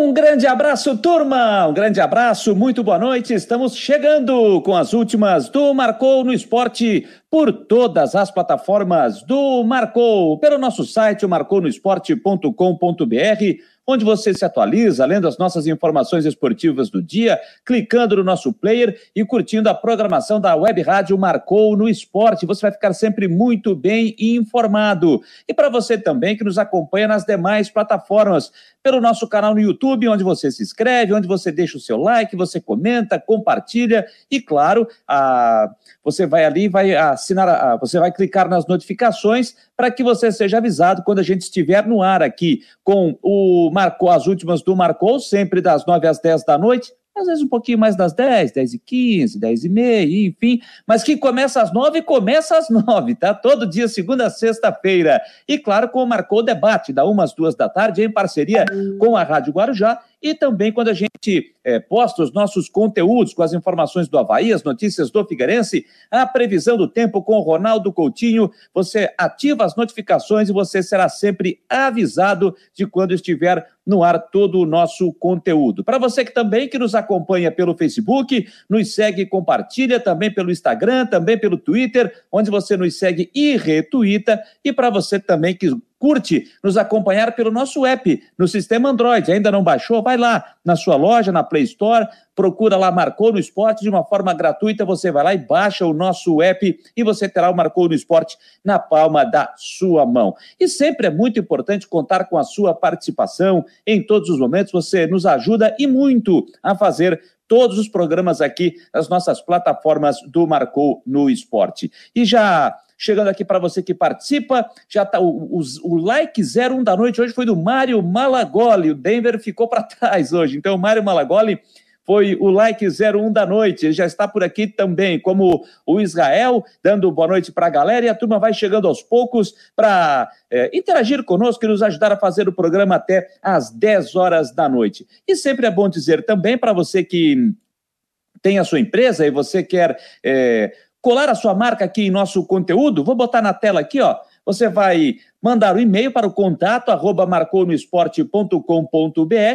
Um grande abraço, turma! Um grande abraço, muito boa noite. Estamos chegando com as últimas do Marcou no Esporte por todas as plataformas do Marcou, pelo nosso site, marcounoesporte.com.br onde você se atualiza, lendo as nossas informações esportivas do dia, clicando no nosso player e curtindo a programação da Web Rádio Marcou no Esporte. Você vai ficar sempre muito bem informado. E para você também que nos acompanha nas demais plataformas, pelo nosso canal no YouTube, onde você se inscreve, onde você deixa o seu like, você comenta, compartilha e, claro, a, você vai ali, vai assinar, a, você vai clicar nas notificações para que você seja avisado quando a gente estiver no ar aqui com o Marcou, as últimas do Marcou, sempre das 9 às 10 da noite, às vezes um pouquinho mais das 10, 10 e 15, 10 e meia, enfim, mas que começa às 9 começa às 9, tá? Todo dia, segunda a sexta-feira. E claro, com o Marcou Debate, da 1 às 2 da tarde, em parceria com a Rádio Guarujá e também quando a gente é, posta os nossos conteúdos com as informações do Havaí, as notícias do Figueirense, a previsão do tempo com o Ronaldo Coutinho, você ativa as notificações e você será sempre avisado de quando estiver no ar todo o nosso conteúdo. Para você que também que nos acompanha pelo Facebook, nos segue e compartilha também pelo Instagram, também pelo Twitter, onde você nos segue e retuita, e para você também que curte nos acompanhar pelo nosso app no sistema Android. Ainda não baixou? Vai lá na sua loja, na Play Store, procura lá Marcou no Esporte de uma forma gratuita. Você vai lá e baixa o nosso app e você terá o Marcou no Esporte na palma da sua mão. E sempre é muito importante contar com a sua participação em todos os momentos. Você nos ajuda e muito a fazer todos os programas aqui nas nossas plataformas do Marcou no Esporte. E já chegando aqui para você que participa. Já tá o, o, o like 01 da noite hoje foi do Mário Malagoli. O Denver ficou para trás hoje. Então, o Mário Malagoli foi o like 01 da noite. Ele já está por aqui também, como o Israel, dando boa noite para a galera. E a turma vai chegando aos poucos para é, interagir conosco e nos ajudar a fazer o programa até às 10 horas da noite. E sempre é bom dizer também para você que tem a sua empresa e você quer. É, colar a sua marca aqui em nosso conteúdo, vou botar na tela aqui, ó. Você vai mandar o um e-mail para o contato arroba.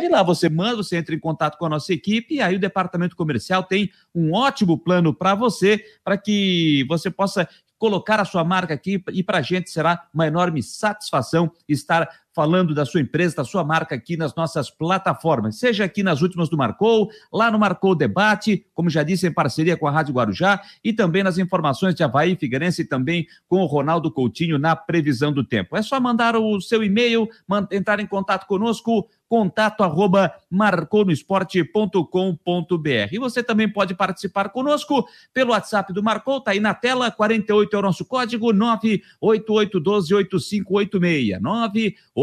Lá você manda, você entra em contato com a nossa equipe e aí o departamento comercial tem um ótimo plano para você, para que você possa colocar a sua marca aqui e para a gente será uma enorme satisfação estar falando da sua empresa, da sua marca aqui nas nossas plataformas, seja aqui nas últimas do Marcou, lá no Marcou Debate, como já disse, em parceria com a Rádio Guarujá, e também nas informações de Havaí Figueirense e também com o Ronaldo Coutinho na previsão do tempo. É só mandar o seu e-mail, entrar em contato conosco, contato arroba marconoesporte.com.br. E você também pode participar conosco pelo WhatsApp do Marcou, tá aí na tela, 48 é o nosso código, 988128586,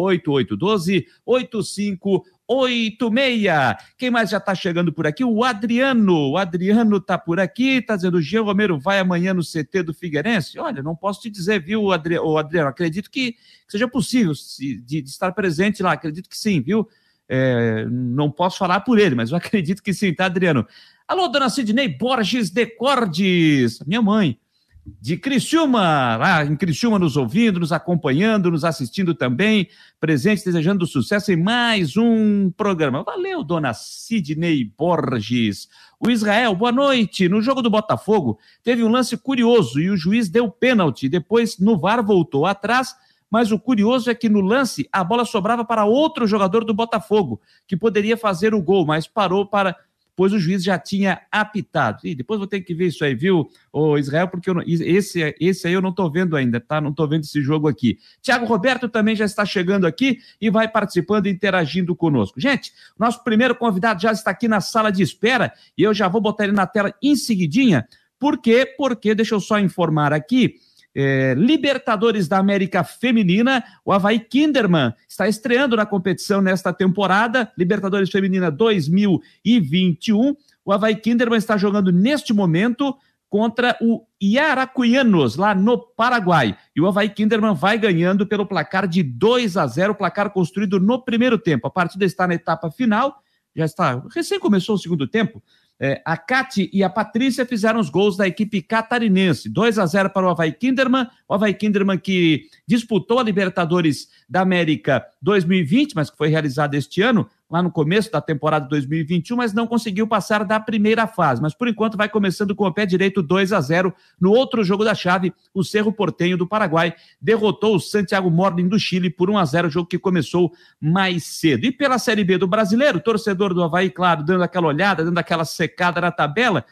988128586. 86. Quem mais já está chegando por aqui? O Adriano. O Adriano está por aqui, está dizendo: Jean Romero vai amanhã no CT do Figueirense? Olha, não posso te dizer, viu, Adriano? Adriano acredito que seja possível de, de, estar presente lá, acredito que sim, viu? É, não posso falar por ele, mas eu acredito que sim, tá, Adriano? Alô, dona Sidney Borges de Cordes, minha mãe de Criciúma, lá em Criciúma nos ouvindo, nos acompanhando, nos assistindo também, presente, desejando sucesso em mais um programa. Valeu, dona Sidney Borges. O Israel, boa noite. No jogo do Botafogo, teve um lance curioso e o juiz deu pênalti. Depois, no VAR, voltou atrás, mas o curioso é que no lance a bola sobrava para outro jogador do Botafogo, que poderia fazer o gol, mas parou para pois o juiz já tinha apitado. E depois vou ter que ver isso aí, viu, ô Israel, porque não, esse, esse aí eu não estou vendo ainda, tá? Não estou vendo esse jogo aqui. Tiago Roberto também já está chegando aqui e vai participando e interagindo conosco. Gente, nosso primeiro convidado já está aqui na sala de espera e eu já vou botar ele na tela em seguidinha. Por quê? Porque, deixa eu só informar aqui, é, Libertadores da América Feminina, o Havaí Kinderman está estreando na competição nesta temporada, Libertadores Feminina 2021. O Havaí Kinderman está jogando neste momento contra o Iaracuianos, lá no Paraguai. E o Havaí Kinderman vai ganhando pelo placar de 2 a 0, placar construído no primeiro tempo. A partida está na etapa final, já está, recém começou o segundo tempo. É, a Cati e a Patrícia fizeram os gols da equipe catarinense. 2 a 0 para o Havaí Kinderman. O Havaí Kinderman que disputou a Libertadores da América 2020, mas que foi realizada este ano. Lá no começo da temporada 2021, mas não conseguiu passar da primeira fase. Mas por enquanto vai começando com o pé direito 2 a 0 No outro jogo da chave, o Cerro Portenho do Paraguai derrotou o Santiago Morning do Chile por 1 a 0 jogo que começou mais cedo. E pela Série B do Brasileiro, torcedor do Havaí, claro, dando aquela olhada, dando aquela secada na tabela,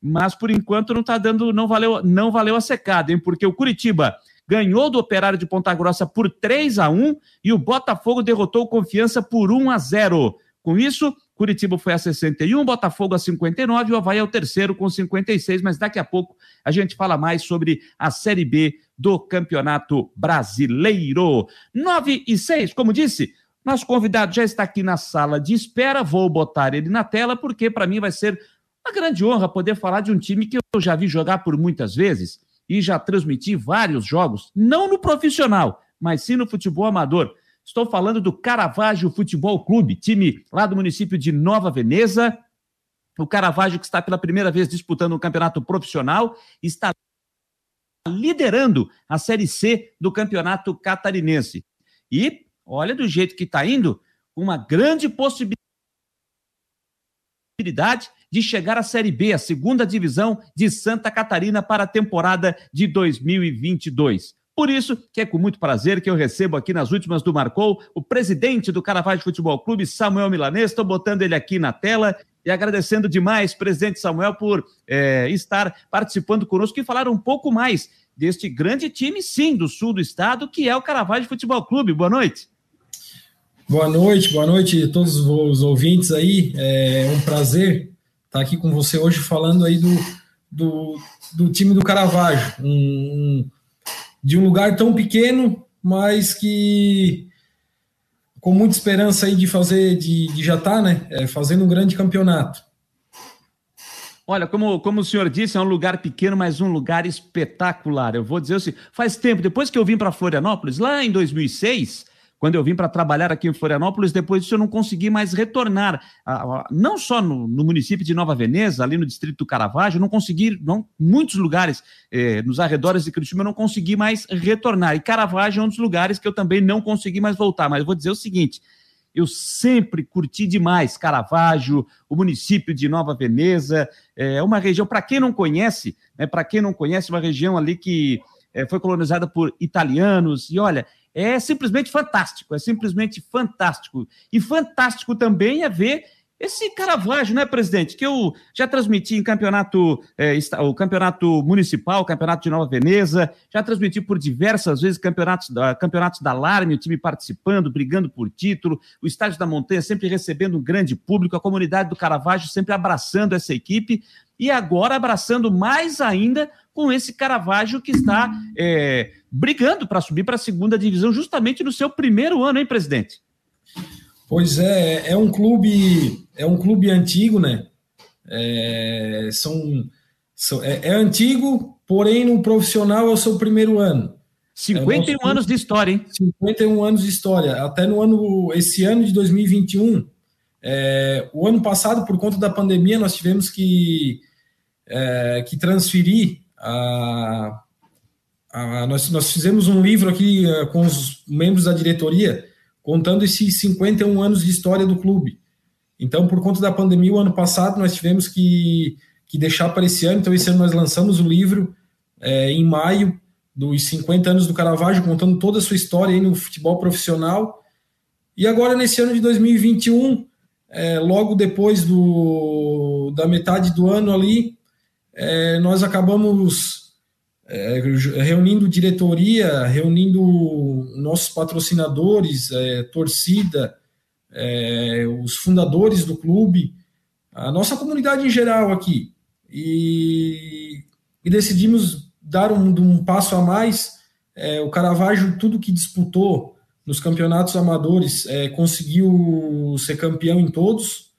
mas por enquanto não tá dando, não valeu, não valeu a secada, hein? Porque o Curitiba ganhou do Operário de Ponta Grossa por 3 a 1 e o Botafogo derrotou o Confiança por 1 a 0. Com isso, Curitiba foi a 61, Botafogo a 59 e o Havaí é o terceiro com 56, mas daqui a pouco a gente fala mais sobre a Série B do Campeonato Brasileiro. 9 e 6, como disse, nosso convidado já está aqui na sala de espera, vou botar ele na tela porque para mim vai ser uma grande honra poder falar de um time que eu já vi jogar por muitas vezes e já transmiti vários jogos, não no profissional, mas sim no futebol amador. Estou falando do Caravaggio Futebol Clube, time lá do município de Nova Veneza. O Caravaggio que está pela primeira vez disputando um campeonato profissional, está liderando a Série C do campeonato catarinense. E olha do jeito que está indo, uma grande possibilidade de chegar à Série B, a segunda divisão de Santa Catarina para a temporada de 2022. Por isso que é com muito prazer que eu recebo aqui nas últimas do Marcou o presidente do Caravaggio Futebol Clube, Samuel Milanês. Estou botando ele aqui na tela e agradecendo demais, presidente Samuel, por é, estar participando conosco e falar um pouco mais deste grande time, sim, do sul do estado, que é o Caravaggio Futebol Clube. Boa noite. Boa noite, boa noite a todos os ouvintes aí. É um prazer estar aqui com você hoje falando aí do, do, do time do Caravaggio, um, de um lugar tão pequeno, mas que com muita esperança aí de fazer, de, de já estar, tá, né, é, fazendo um grande campeonato. Olha, como, como o senhor disse, é um lugar pequeno, mas um lugar espetacular. Eu vou dizer assim, faz tempo, depois que eu vim para Florianópolis, lá em 2006, quando eu vim para trabalhar aqui em Florianópolis, depois disso eu não consegui mais retornar, não só no, no, município de Nova Veneza, ali no distrito do Caravaggio, não consegui, não, muitos lugares eh, nos arredores de Curitiba eu não consegui mais retornar, e Caravaggio é um dos lugares que eu também não consegui mais voltar, mas vou dizer o seguinte, eu sempre curti demais Caravaggio, o município de Nova Veneza, é uma região, para quem não conhece, né, para quem não conhece, uma região ali que é, foi colonizada por italianos, e olha, é simplesmente fantástico, é simplesmente fantástico. E fantástico também é ver esse Caravaggio, né, presidente? Que eu já transmiti em campeonato, é, o campeonato municipal, campeonato de Nova Veneza, já transmiti por diversas vezes campeonatos da, campeonatos da Larme, o time participando, brigando por título, o Estádio da Montanha sempre recebendo um grande público, a comunidade do Caravaggio sempre abraçando essa equipe, e agora abraçando mais ainda com esse Caravaggio que está é, brigando para subir para a segunda divisão justamente no seu primeiro ano, hein, presidente? Pois é, é um clube, é um clube antigo, né? É, são, são é, é, antigo, porém no profissional é o seu primeiro ano. 51 é anos de história, hein? 51 anos de história. Até no ano, esse ano de 2021, é, o ano passado, por conta da pandemia, nós tivemos que, é, que transferir a, a, nós, nós fizemos um livro aqui uh, com os membros da diretoria, contando esses 51 anos de história do clube. Então, por conta da pandemia, o ano passado nós tivemos que, que deixar para esse ano. Então, esse ano nós lançamos o livro é, em maio dos 50 anos do Caravaggio, contando toda a sua história aí no futebol profissional. E agora, nesse ano de 2021, é, logo depois do, da metade do ano ali, é, nós acabamos é, reunindo diretoria, reunindo nossos patrocinadores, é, torcida, é, os fundadores do clube, a nossa comunidade em geral aqui. E, e decidimos dar um, um, passo a mais. É, o Caravaggio, tudo que disputou nos campeonatos amadores, é, conseguiu ser campeão em todos.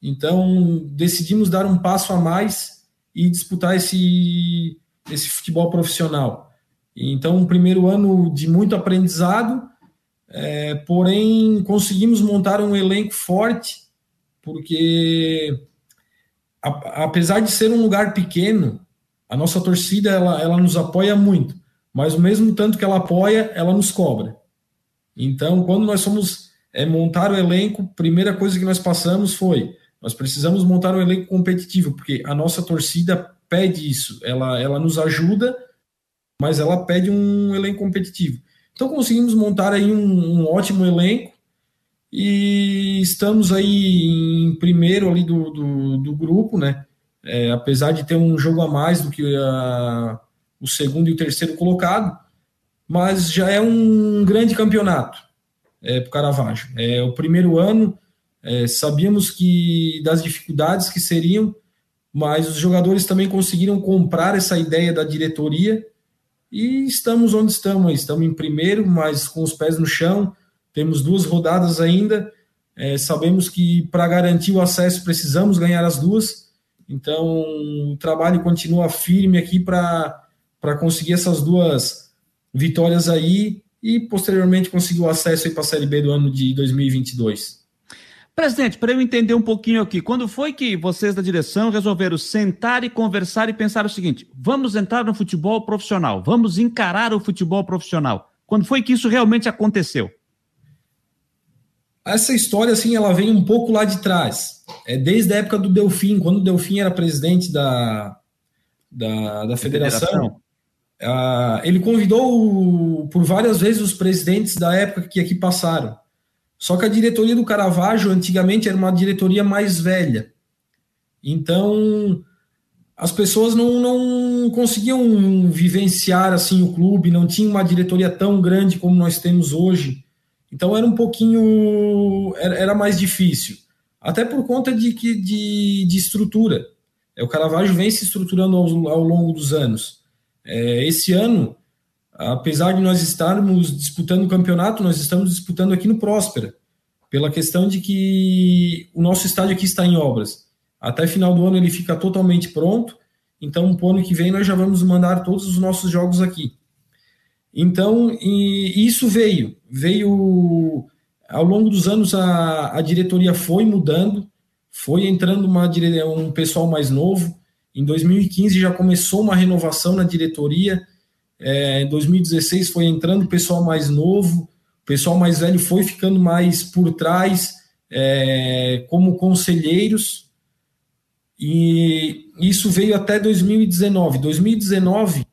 Então, decidimos dar um passo a mais e disputar esse, esse futebol profissional. Então, um primeiro ano de muito aprendizado, é, porém conseguimos montar um elenco forte, porque a, apesar de ser um lugar pequeno, a nossa torcida ela, ela nos apoia muito, mas o mesmo tanto que ela apoia, ela nos cobra. Então, quando nós somos é montar o elenco. Primeira coisa que nós passamos foi: nós precisamos montar um elenco competitivo, porque a nossa torcida pede isso. Ela, ela nos ajuda, mas ela pede um elenco competitivo. Então conseguimos montar aí um, um ótimo elenco e estamos aí em primeiro ali do, do, do grupo, né? É, apesar de ter um jogo a mais do que a, o segundo e o terceiro colocado, mas já é um grande campeonato é, para o Caravaggio. É o primeiro ano, é, sabíamos que das dificuldades que seriam, mas os jogadores também conseguiram comprar essa ideia da diretoria e estamos onde estamos. Estamos em primeiro, mas com os pés no chão. Temos duas rodadas ainda. É, sabemos que para garantir o acesso precisamos ganhar as duas. Então o trabalho continua firme aqui para conseguir essas duas vitórias aí e posteriormente conseguir o acesso para a Série B do ano de 2022. Presidente, para eu entender um pouquinho aqui, quando foi que vocês da direção resolveram sentar e conversar e pensar o seguinte: vamos entrar no futebol profissional, vamos encarar o futebol profissional? Quando foi que isso realmente aconteceu? Essa história, assim, ela vem um pouco lá de trás. É desde a época do Delfim, quando o Delfim era presidente da, da, da federação. federação. Uh, ele convidou por várias vezes os presidentes da época que aqui passaram. Só que a diretoria do Caravaggio antigamente era uma diretoria mais velha. Então as pessoas não, não conseguiam vivenciar assim o clube, não tinha uma diretoria tão grande como nós temos hoje. Então era um pouquinho era, era mais difícil, até por conta de que de, de estrutura. É, o Caravaggio vem se estruturando ao, ao longo dos anos. É, esse ano, apesar de nós estarmos disputando o campeonato, nós estamos disputando aqui no Próspera, pela questão de que o nosso estádio aqui está em obras. Até final do ano ele fica totalmente pronto, então o ano que vem nós já vamos mandar todos os nossos jogos aqui. Então, isso veio, veio ao longo dos anos a, a diretoria foi mudando, foi entrando uma, um pessoal mais novo, em 2015 já começou uma renovação na diretoria. É, em 2016 foi entrando pessoal mais novo, o pessoal mais velho foi ficando mais por trás, é, como conselheiros. E isso veio até 2019. 2019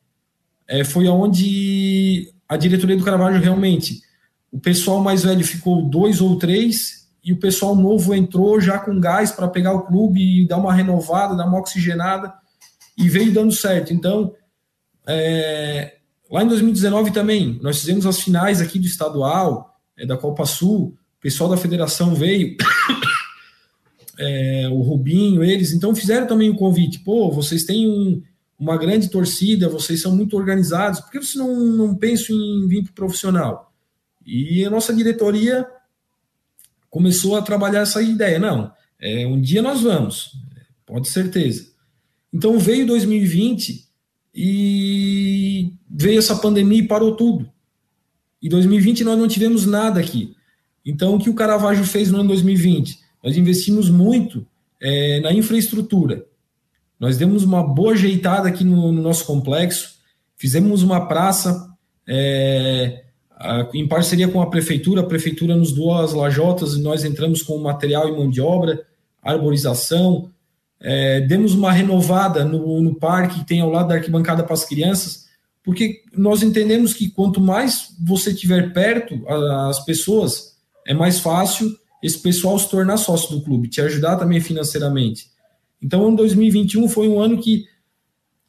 é, foi onde a diretoria do Caravaggio realmente, o pessoal mais velho ficou dois ou três e o pessoal novo entrou já com gás para pegar o clube e dar uma renovada, dar uma oxigenada, e veio dando certo. Então, é, lá em 2019 também, nós fizemos as finais aqui do estadual, é, da Copa Sul, o pessoal da federação veio, é, o Rubinho, eles, então fizeram também o um convite, pô, vocês têm um, uma grande torcida, vocês são muito organizados, por que vocês não, não pensam em vir para profissional? E a nossa diretoria começou a trabalhar essa ideia. Não, é, um dia nós vamos, pode certeza. Então veio 2020 e veio essa pandemia e parou tudo. E 2020 nós não tivemos nada aqui. Então o que o Caravaggio fez no ano 2020? Nós investimos muito é, na infraestrutura. Nós demos uma boa ajeitada aqui no, no nosso complexo, fizemos uma praça é, em parceria com a prefeitura, a prefeitura nos doou as lajotas e nós entramos com material e mão de obra, arborização, é, demos uma renovada no, no parque que tem ao lado da arquibancada para as crianças, porque nós entendemos que quanto mais você tiver perto as pessoas, é mais fácil esse pessoal se tornar sócio do clube, te ajudar também financeiramente. Então, o ano 2021 foi um ano que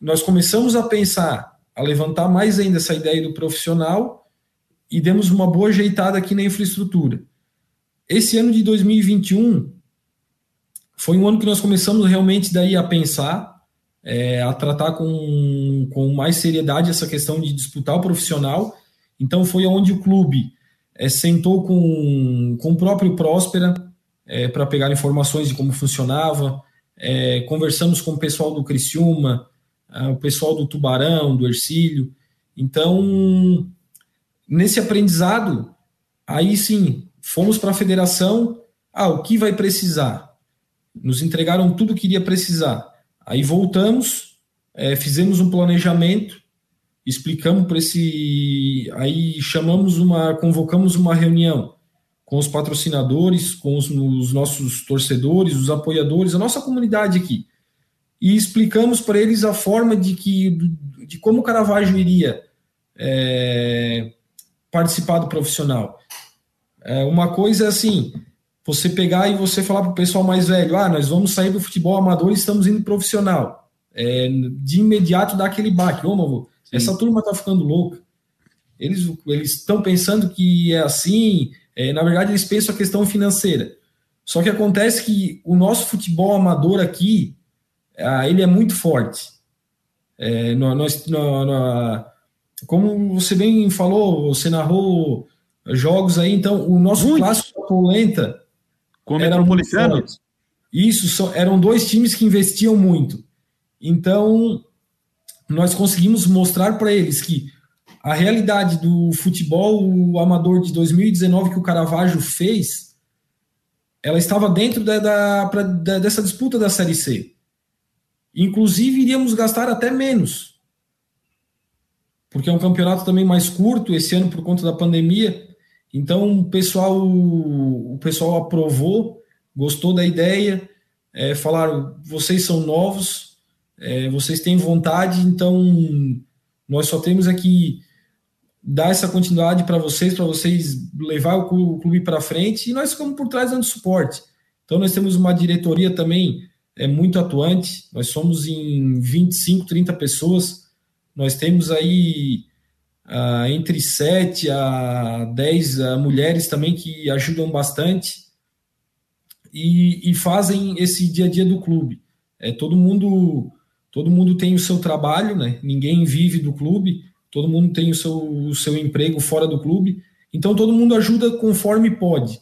nós começamos a pensar, a levantar mais ainda essa ideia do profissional e demos uma boa ajeitada aqui na infraestrutura. Esse ano de 2021 foi um ano que nós começamos realmente daí a pensar, é, a tratar com, com mais seriedade essa questão de disputar o profissional. Então foi onde o clube é, sentou com, com o próprio Próspera é, para pegar informações de como funcionava, é, conversamos com o pessoal do Criciúma, é, o pessoal do Tubarão, do Ercílio. Então nesse aprendizado, aí sim, fomos para a federação. Ah, o que vai precisar? Nos entregaram tudo que iria precisar. Aí voltamos, é, fizemos um planejamento, explicamos para esse. Aí chamamos uma. convocamos uma reunião com os patrocinadores, com os, os nossos torcedores, os apoiadores, a nossa comunidade aqui. E explicamos para eles a forma de que de como o Caravaggio iria é, participar do profissional. É, uma coisa é assim, você pegar e você falar para o pessoal mais velho, ah, nós vamos sair do futebol amador e estamos indo profissional. É, de imediato dá aquele baque, ô, oh, essa turma está ficando louca. Eles estão pensando que é assim, é, na verdade eles pensam a questão financeira. Só que acontece que o nosso futebol amador aqui, ah, ele é muito forte. É, nós, nós, como você bem falou, você narrou jogos aí, então o nosso muito. clássico da Polenta com era Metropolitano. Isso, só, eram dois times que investiam muito. Então, nós conseguimos mostrar para eles que a realidade do futebol amador de 2019 que o Caravaggio fez, ela estava dentro da, da, pra, da, dessa disputa da Série C. Inclusive, iríamos gastar até menos, porque é um campeonato também mais curto esse ano por conta da pandemia. Então, o pessoal, o pessoal aprovou, gostou da ideia, é, falaram: vocês são novos, é, vocês têm vontade, então nós só temos aqui dar essa continuidade para vocês, para vocês levar o clube para frente, e nós ficamos por trás dando suporte. Então, nós temos uma diretoria também é muito atuante, nós somos em 25, 30 pessoas, nós temos aí uh, entre 7 a 10 uh, mulheres também que ajudam bastante e, e, fazem esse dia a dia do clube. É, todo mundo todo mundo tem o seu trabalho, né? ninguém vive do clube, todo mundo tem o seu, o seu emprego fora do clube, então todo mundo ajuda conforme pode.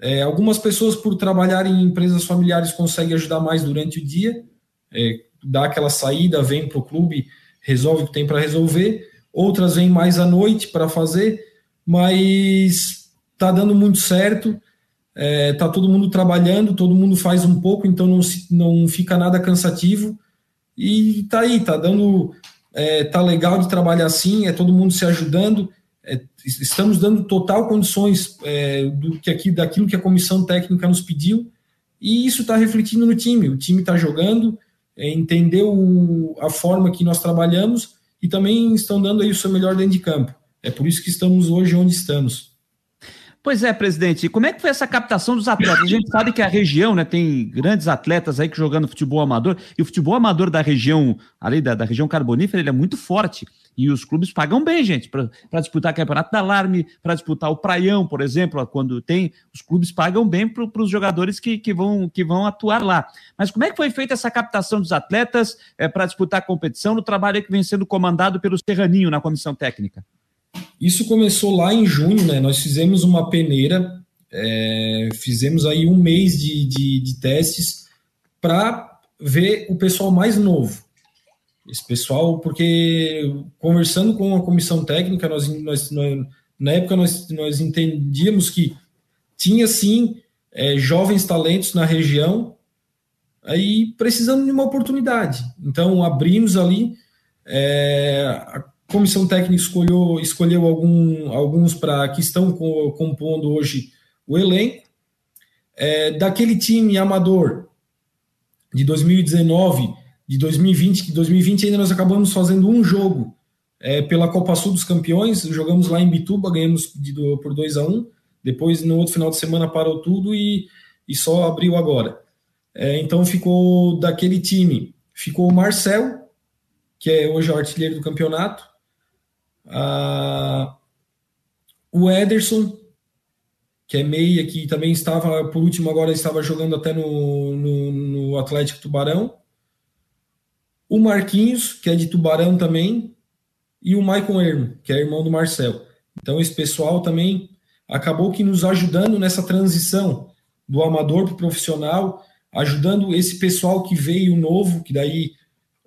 É, algumas pessoas, por trabalharem em empresas familiares, conseguem ajudar mais durante o dia, é, dá aquela saída, vem para o clube, resolve o que tem para resolver outras vêm mais à noite para fazer, mas está dando muito certo. É, tá todo mundo trabalhando, todo mundo faz um pouco, então não, não fica nada cansativo. E tá aí, tá dando. É, tá legal de trabalhar assim, é todo mundo se ajudando. É, estamos dando total condições é, do que aqui, daquilo que a comissão técnica nos pediu, e isso está refletindo no time. O time está jogando, é, entendeu a forma que nós trabalhamos e também estão dando aí o seu melhor dentro de campo. É por isso que estamos hoje onde estamos. Pois é, presidente. Como é que foi essa captação dos atletas? A gente sabe que a região né, tem grandes atletas aí que jogando futebol amador, e o futebol amador da região, ali da, da região carbonífera, ele é muito forte. E os clubes pagam bem, gente, para disputar Campeonato da Alarme, para disputar o Praião, por exemplo, quando tem, os clubes pagam bem para os jogadores que, que, vão, que vão atuar lá. Mas como é que foi feita essa captação dos atletas é, para disputar a competição no trabalho que vem sendo comandado pelo Serraninho na comissão técnica? Isso começou lá em junho, né? Nós fizemos uma peneira, é, fizemos aí um mês de, de, de testes para ver o pessoal mais novo. Esse pessoal, porque conversando com a comissão técnica, nós, nós, na época nós, nós entendíamos que tinha sim é, jovens talentos na região, aí precisando de uma oportunidade. Então abrimos ali, é, a comissão técnica escolheu, escolheu algum, alguns para que estão compondo hoje o elenco. É, daquele time amador de 2019 de 2020, que 2020 ainda nós acabamos fazendo um jogo é, pela Copa Sul dos Campeões, jogamos lá em Bituba, ganhamos de, do, por 2 a 1 um, depois no outro final de semana parou tudo e, e só abriu agora. É, então ficou daquele time, ficou o Marcel, que é hoje o artilheiro do campeonato, a, o Ederson, que é meia, que também estava, por último, agora estava jogando até no, no, no Atlético Tubarão, o Marquinhos, que é de Tubarão também, e o Maicon Ermo, que é irmão do Marcel. Então, esse pessoal também acabou que nos ajudando nessa transição do amador para o profissional, ajudando esse pessoal que veio novo, que daí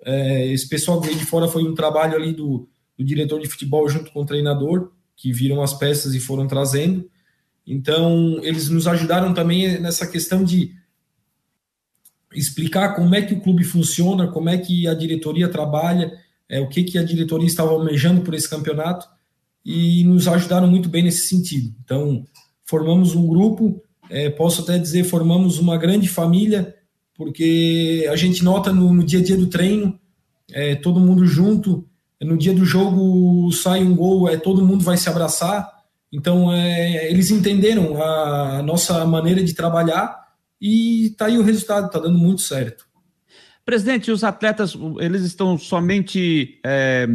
é, esse pessoal que veio de fora foi um trabalho ali do, do diretor de futebol junto com o treinador, que viram as peças e foram trazendo. Então, eles nos ajudaram também nessa questão de explicar como é que o clube funciona, como é que a diretoria trabalha, é, o que, que a diretoria estava almejando por esse campeonato e nos ajudaram muito bem nesse sentido. Então, formamos um grupo, é, posso até dizer, formamos uma grande família, porque a gente nota no, no dia a dia do treino, é, todo mundo junto, no dia do jogo sai um gol, é todo mundo vai se abraçar. Então, é, eles entenderam a, a nossa maneira de trabalhar e tá aí o resultado, tá dando muito certo. Presidente, os atletas, eles estão somente é,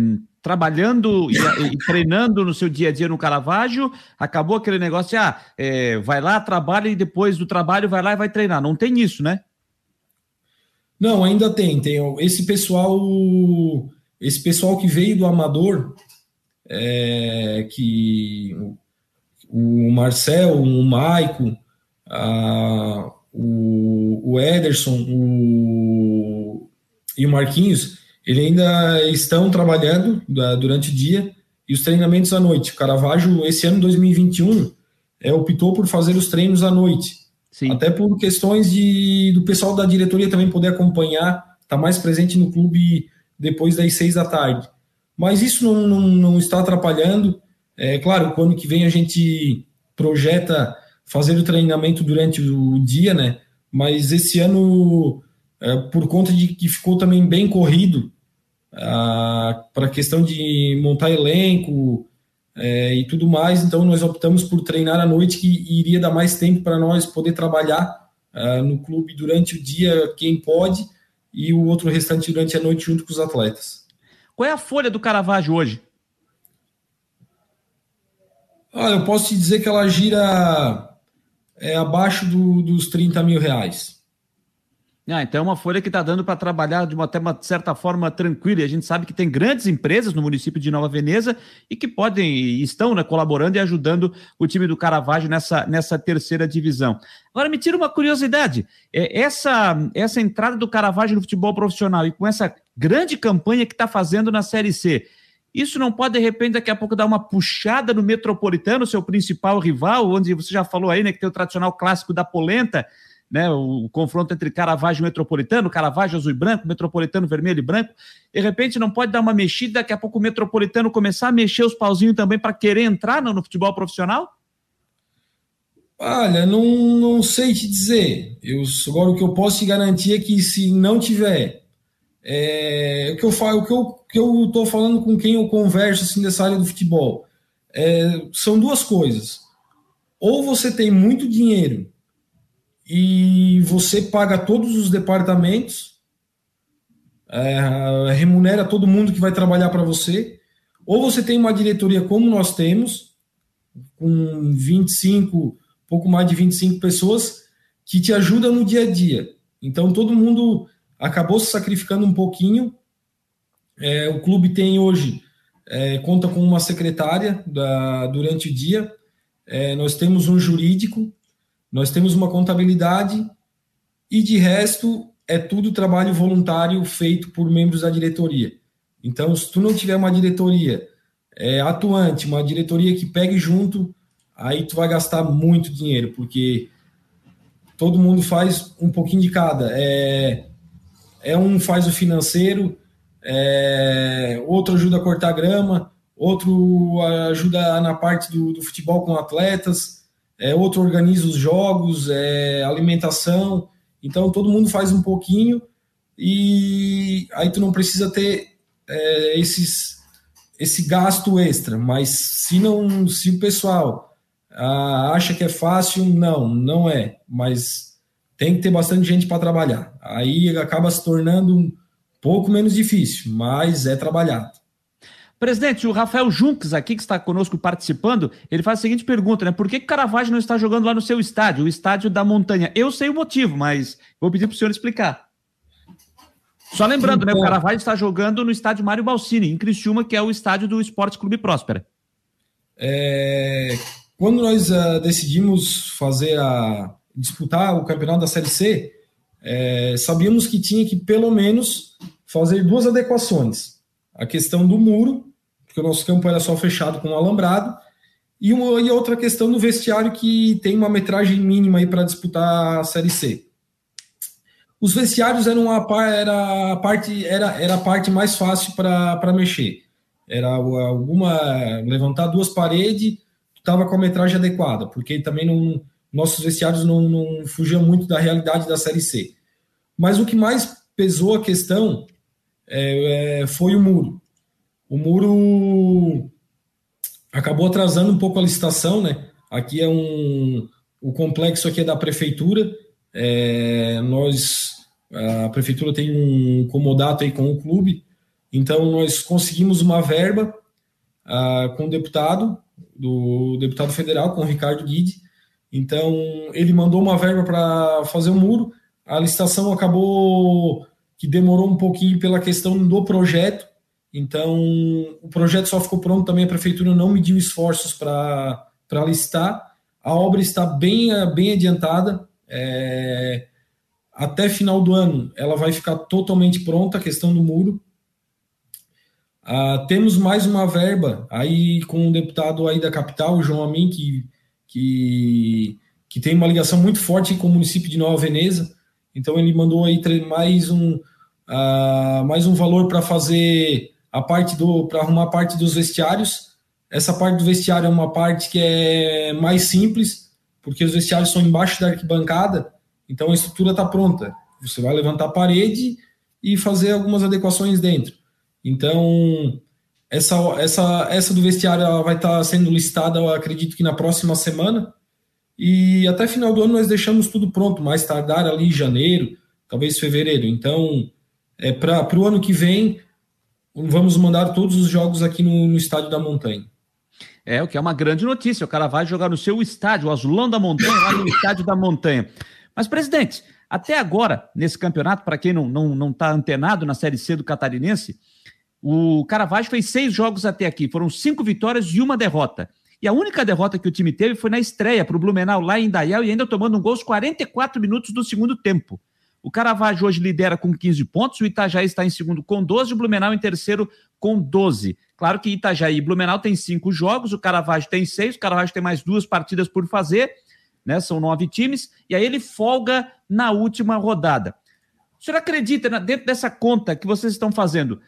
trabalhando e, e, treinando no seu dia a dia no Caravaggio, acabou aquele negócio de, ah, é, vai lá, trabalha e depois do trabalho vai lá e vai treinar. Não tem isso, né? Não, ainda tem. Tem esse pessoal, esse pessoal que veio do amador, é, que o Marcel, o Maico, a, o, o Ederson o, e o Marquinhos, ele ainda estão trabalhando durante o dia e os treinamentos à noite. O Caravaggio, esse ano 2021, é, optou por fazer os treinos à noite. Sim. Até por questões de, do pessoal da diretoria também poder acompanhar, estar tá mais presente no clube depois das seis da tarde. Mas isso não, não, não está atrapalhando. É claro, quando que vem a gente projeta fazer o treinamento durante o dia, né? Mas esse ano, é, por conta de que ficou também bem corrido, para a questão de montar elenco é, e tudo mais, então nós optamos por treinar à noite, que iria dar mais tempo para nós poder trabalhar é, no clube durante o dia, quem pode, e o outro restante durante a noite junto com os atletas. Qual é a folha do Caravaggio hoje? Ah, eu posso te dizer que ela gira é, abaixo do, dos 30 mil reais. Ah, então é uma folha que está dando para trabalhar de uma, até uma certa forma tranquila. E a gente sabe que tem grandes empresas no município de Nova Veneza e que podem e estão né, colaborando e ajudando o time do Caravaggio nessa, nessa terceira divisão. Agora me tira uma curiosidade: é, essa, essa entrada do Caravaggio no futebol profissional e com essa grande campanha que está fazendo na Série C, isso não pode, de repente, daqui a pouco dar uma puxada no Metropolitano, seu principal rival, onde você já falou aí, né, que tem o tradicional clássico da polenta, né, o, confronto entre Caravaggio e Metropolitano, Caravaggio azul e branco, Metropolitano vermelho e branco. De repente, não pode dar uma mexida, daqui a pouco o Metropolitano começar a mexer os pauzinhos também para querer entrar no, no, futebol profissional? Olha, não, não sei te dizer. Eu, agora, o que eu posso te garantir é que se não tiver é, o que eu falo, o que eu, que eu estou falando com quem eu converso assim dessa área do futebol é, são duas coisas. Ou você tem muito dinheiro e você paga todos os departamentos, é, remunera todo mundo que vai trabalhar para você, ou você tem uma diretoria como nós temos, com 25, pouco mais de 25 pessoas, que te ajuda no dia a dia. Então todo mundo acabou se sacrificando um pouquinho. É, o clube tem hoje, é, conta com uma secretária da, durante o dia, é, nós temos um jurídico, nós temos uma contabilidade, e de resto é tudo trabalho voluntário feito por membros da diretoria. Então, se tu não tiver uma diretoria é, atuante, uma diretoria que pegue junto, aí tu vai gastar muito dinheiro, porque todo mundo faz um pouquinho de cada. É, é um faz o financeiro, é, outro ajuda a cortar grama, outro ajuda na parte do, do futebol com atletas, é, outro organiza os jogos, é, alimentação. Então todo mundo faz um pouquinho e aí tu não precisa ter é, esses, esse gasto extra. Mas se não, se o pessoal ah, acha que é fácil, não, não é. Mas tem que ter bastante gente para trabalhar. Aí acaba se tornando um pouco menos difícil, mas é trabalhado. Presidente, o Rafael Junques aqui, que está conosco participando, ele faz a seguinte pergunta, né? Por que, que Caravaggio não está jogando lá no seu estádio, o estádio da montanha? Eu sei o motivo, mas vou pedir para o senhor explicar. Só lembrando, então, né? O Caravaggio está jogando no estádio Mário Balsini, em Criciúma, que é o estádio do Esporte Clube Próspera. É, quando nós uh, decidimos fazer a, disputar o campeonato da Série C, é, sabíamos que tinha que pelo menos fazer duas adequações. A questão do muro, porque o nosso campo era só fechado com um alambrado, e, uma, e outra questão do vestiário que tem uma metragem mínima aí para disputar a Série C. Os vestiários eram a, era a parte era, era a parte mais fácil para mexer. Era alguma levantar duas paredes, estava com a metragem adequada, porque também não, nossos vestiários não, não fugiam muito da realidade da Série C. Mas o que mais pesou a questão é, é, foi o muro. O muro acabou atrasando um pouco a licitação, né? Aqui é um. O complexo aqui é da prefeitura. É, nós. A prefeitura tem um comodato aí com o clube. Então, nós conseguimos uma verba uh, com o deputado, do deputado federal, com o Ricardo Guide. Então, ele mandou uma verba para fazer o um muro. A licitação acabou que demorou um pouquinho pela questão do projeto. Então, o projeto só ficou pronto também. A prefeitura não mediu esforços para licitar. A obra está bem, bem adiantada. É, até final do ano, ela vai ficar totalmente pronta a questão do muro. Ah, temos mais uma verba aí com um deputado aí da capital, o João Amin, que, que, que tem uma ligação muito forte com o município de Nova Veneza. Então ele mandou aí mais um, uh, mais um valor para fazer a parte do para arrumar a parte dos vestiários. Essa parte do vestiário é uma parte que é mais simples, porque os vestiários são embaixo da arquibancada, então a estrutura está pronta. Você vai levantar a parede e fazer algumas adequações dentro. Então, essa, essa, essa do vestiário ela vai estar tá sendo listada, acredito que na próxima semana. E até final do ano nós deixamos tudo pronto, mais tardar ali em janeiro, talvez fevereiro. Então, é, para o ano que vem, vamos mandar todos os jogos aqui no, no Estádio da Montanha. É, o que é uma grande notícia. O cara vai jogar no seu estádio, o Azulão da Montanha, lá no Estádio da Montanha. Mas, presidente, até agora, nesse campeonato, para quem não está não, não tá antenado na Série C do Catarinense, o Caravaggio fez seis jogos até aqui, foram cinco vitórias e uma derrota. E a única derrota que o time teve foi na estreia para o Blumenau lá em Dayal e ainda tomando um gol aos 44 minutos do segundo tempo. O Caravaggio hoje lidera com 15 pontos, o Itajaí está em segundo com 12, o Blumenau em terceiro com 12. Claro que Itajaí e Blumenau tem cinco jogos, o Caravaggio tem seis, o Caravaggio tem mais duas partidas por fazer, né? São nove times, e aí ele folga na última rodada. O senhor acredita, dentro dessa conta que vocês estão fazendo,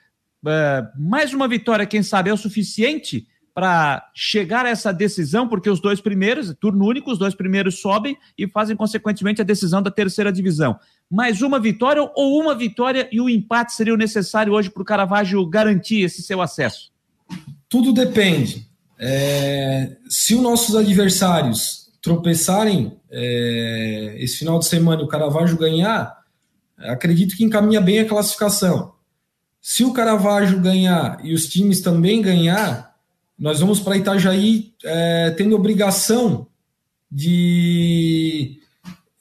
é, mais uma vitória, quem sabe, é o suficiente para chegar a essa decisão, porque os dois primeiros, turno único, os dois primeiros sobem e fazem, consequentemente, a decisão da terceira divisão. Mais uma vitória ou uma vitória e o empate seria o necessário hoje para o Caravaggio garantir esse seu acesso? Tudo depende. É, se os nossos adversários tropeçarem é, esse final de semana e o Caravaggio ganhar, acredito que encaminha bem a classificação. Se o Caravaggio ganhar e os times também ganhar, nós vamos para Itajaí é, tendo obrigação de,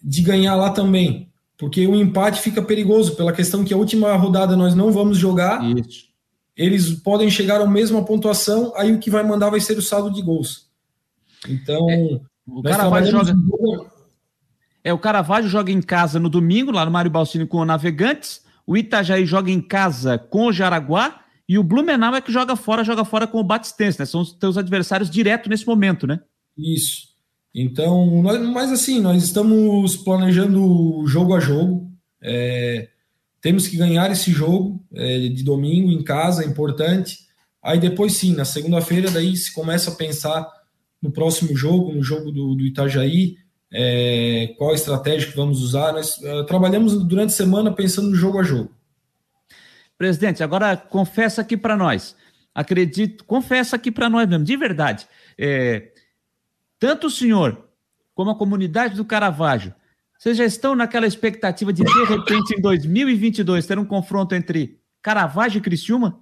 de ganhar lá também, porque o empate fica perigoso pela questão que a última rodada nós não vamos jogar. Isso. Eles podem chegar à mesma pontuação, aí o que vai mandar vai ser o saldo de gols. Então, é, o Caravaggio joga. É, o Caravaggio joga em casa no domingo, lá no Mário Balsini com o Navegantes. O Itajaí joga em casa com o Jaraguá e o Blumenau é que joga fora, joga fora com o Batistense, né? São os teus adversários direto nesse momento, né? Isso. Então, nós, mas assim, nós estamos planejando jogo a jogo. É, temos que ganhar esse jogo é, de domingo em casa, é importante. Aí depois sim, na segunda-feira, daí se começa a pensar no próximo jogo, no jogo do, do Itajaí, é, qual a estratégia que vamos usar. Nós é, trabalhamos durante a semana pensando no jogo a jogo. Presidente, agora confessa aqui para nós. Acredito, confessa aqui para nós mesmo, de verdade. É, tanto o senhor como a comunidade do Caravaggio, vocês já estão naquela expectativa de, de repente, em 2022, ter um confronto entre Caravaggio e Criciúma?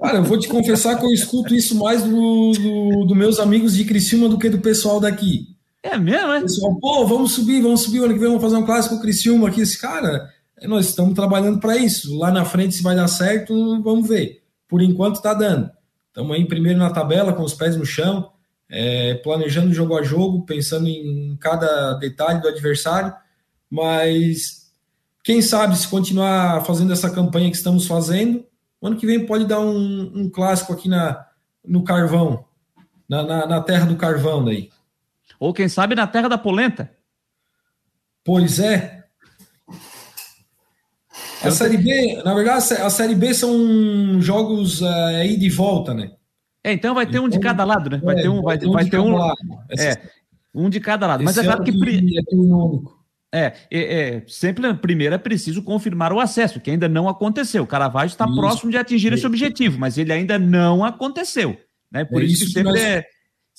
Cara, eu vou te confessar que eu escuto isso mais dos do, do meus amigos de Criciúma do que do pessoal daqui. É mesmo, é? Pessoal, pô, vamos subir, vamos subir, ano que vem vamos fazer um clássico Criciúma aqui. Esse cara, nós estamos trabalhando para isso. Lá na frente, se vai dar certo, vamos ver. Por enquanto, está dando. Estamos aí primeiro na tabela, com os pés no chão, é, planejando jogo a jogo, pensando em cada detalhe do adversário. Mas quem sabe, se continuar fazendo essa campanha que estamos fazendo, ano que vem pode dar um, um clássico aqui na, no Carvão, na, na, na terra do Carvão daí. Ou quem sabe na terra da polenta. Pois é, a Série B, na verdade, a Série B são jogos uh, aí de volta, né? É, então vai ter um de então, cada lado, né? Vai é, ter um, vai, um vai ter um, é, um de cada lado. Mas é claro que é. É, é, é, sempre primeiro é preciso confirmar o acesso, que ainda não aconteceu. O Caravaggio está próximo de atingir esse objetivo, mas ele ainda não aconteceu. Né? Por é isso, que sempre, nós, é,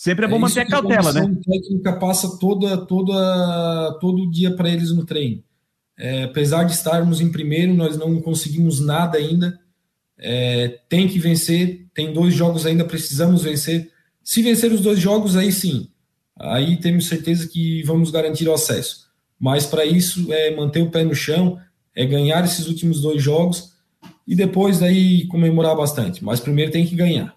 sempre é bom é manter a cautela, né? A técnica passa toda, toda, todo dia para eles no treino. É, apesar de estarmos em primeiro, nós não conseguimos nada ainda. É, tem que vencer, tem dois jogos ainda, precisamos vencer. Se vencer os dois jogos, aí sim, aí temos certeza que vamos garantir o acesso mas para isso é manter o pé no chão, é ganhar esses últimos dois jogos e depois daí comemorar bastante. Mas primeiro tem que ganhar.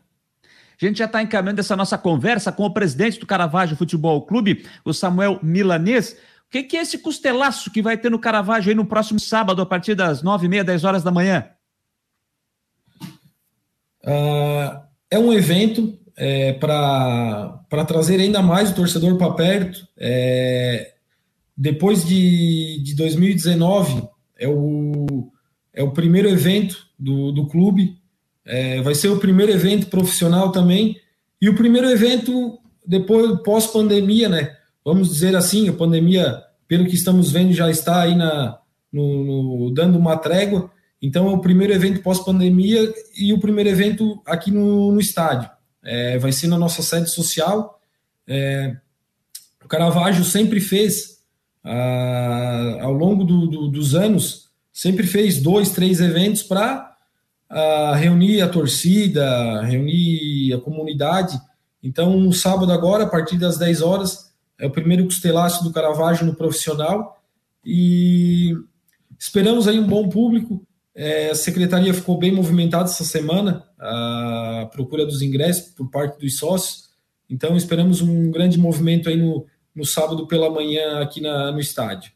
A gente já está encaminhando essa nossa conversa com o presidente do Caravaggio Futebol Clube, o Samuel Milanês. O que, que é esse costelaço que vai ter no Caravaggio aí no próximo sábado, a partir das nove e meia, dez horas da manhã? Uh, é um evento é, para trazer ainda mais o torcedor para perto. É, depois de, de 2019, é o, é o primeiro evento do, do clube, é, vai ser o primeiro evento profissional também, e o primeiro evento depois, pós-pandemia, né? Vamos dizer assim, a pandemia, pelo que estamos vendo, já está aí na, no, no dando uma trégua. Então, é o primeiro evento pós-pandemia e o primeiro evento aqui no, no estádio. É, vai ser na nossa sede social. É, o Caravaggio sempre fez ah, ao longo do, do, dos anos, sempre fez dois, três eventos para ah, reunir a torcida, reunir a comunidade. Então, no sábado agora, a partir das 10 horas, é o primeiro costelaço do Caravaggio no profissional e esperamos aí um bom público. É, a secretaria ficou bem movimentada essa semana, a procura dos ingressos por parte dos sócios. Então, esperamos um grande movimento aí no, no sábado pela manhã aqui na, no estádio.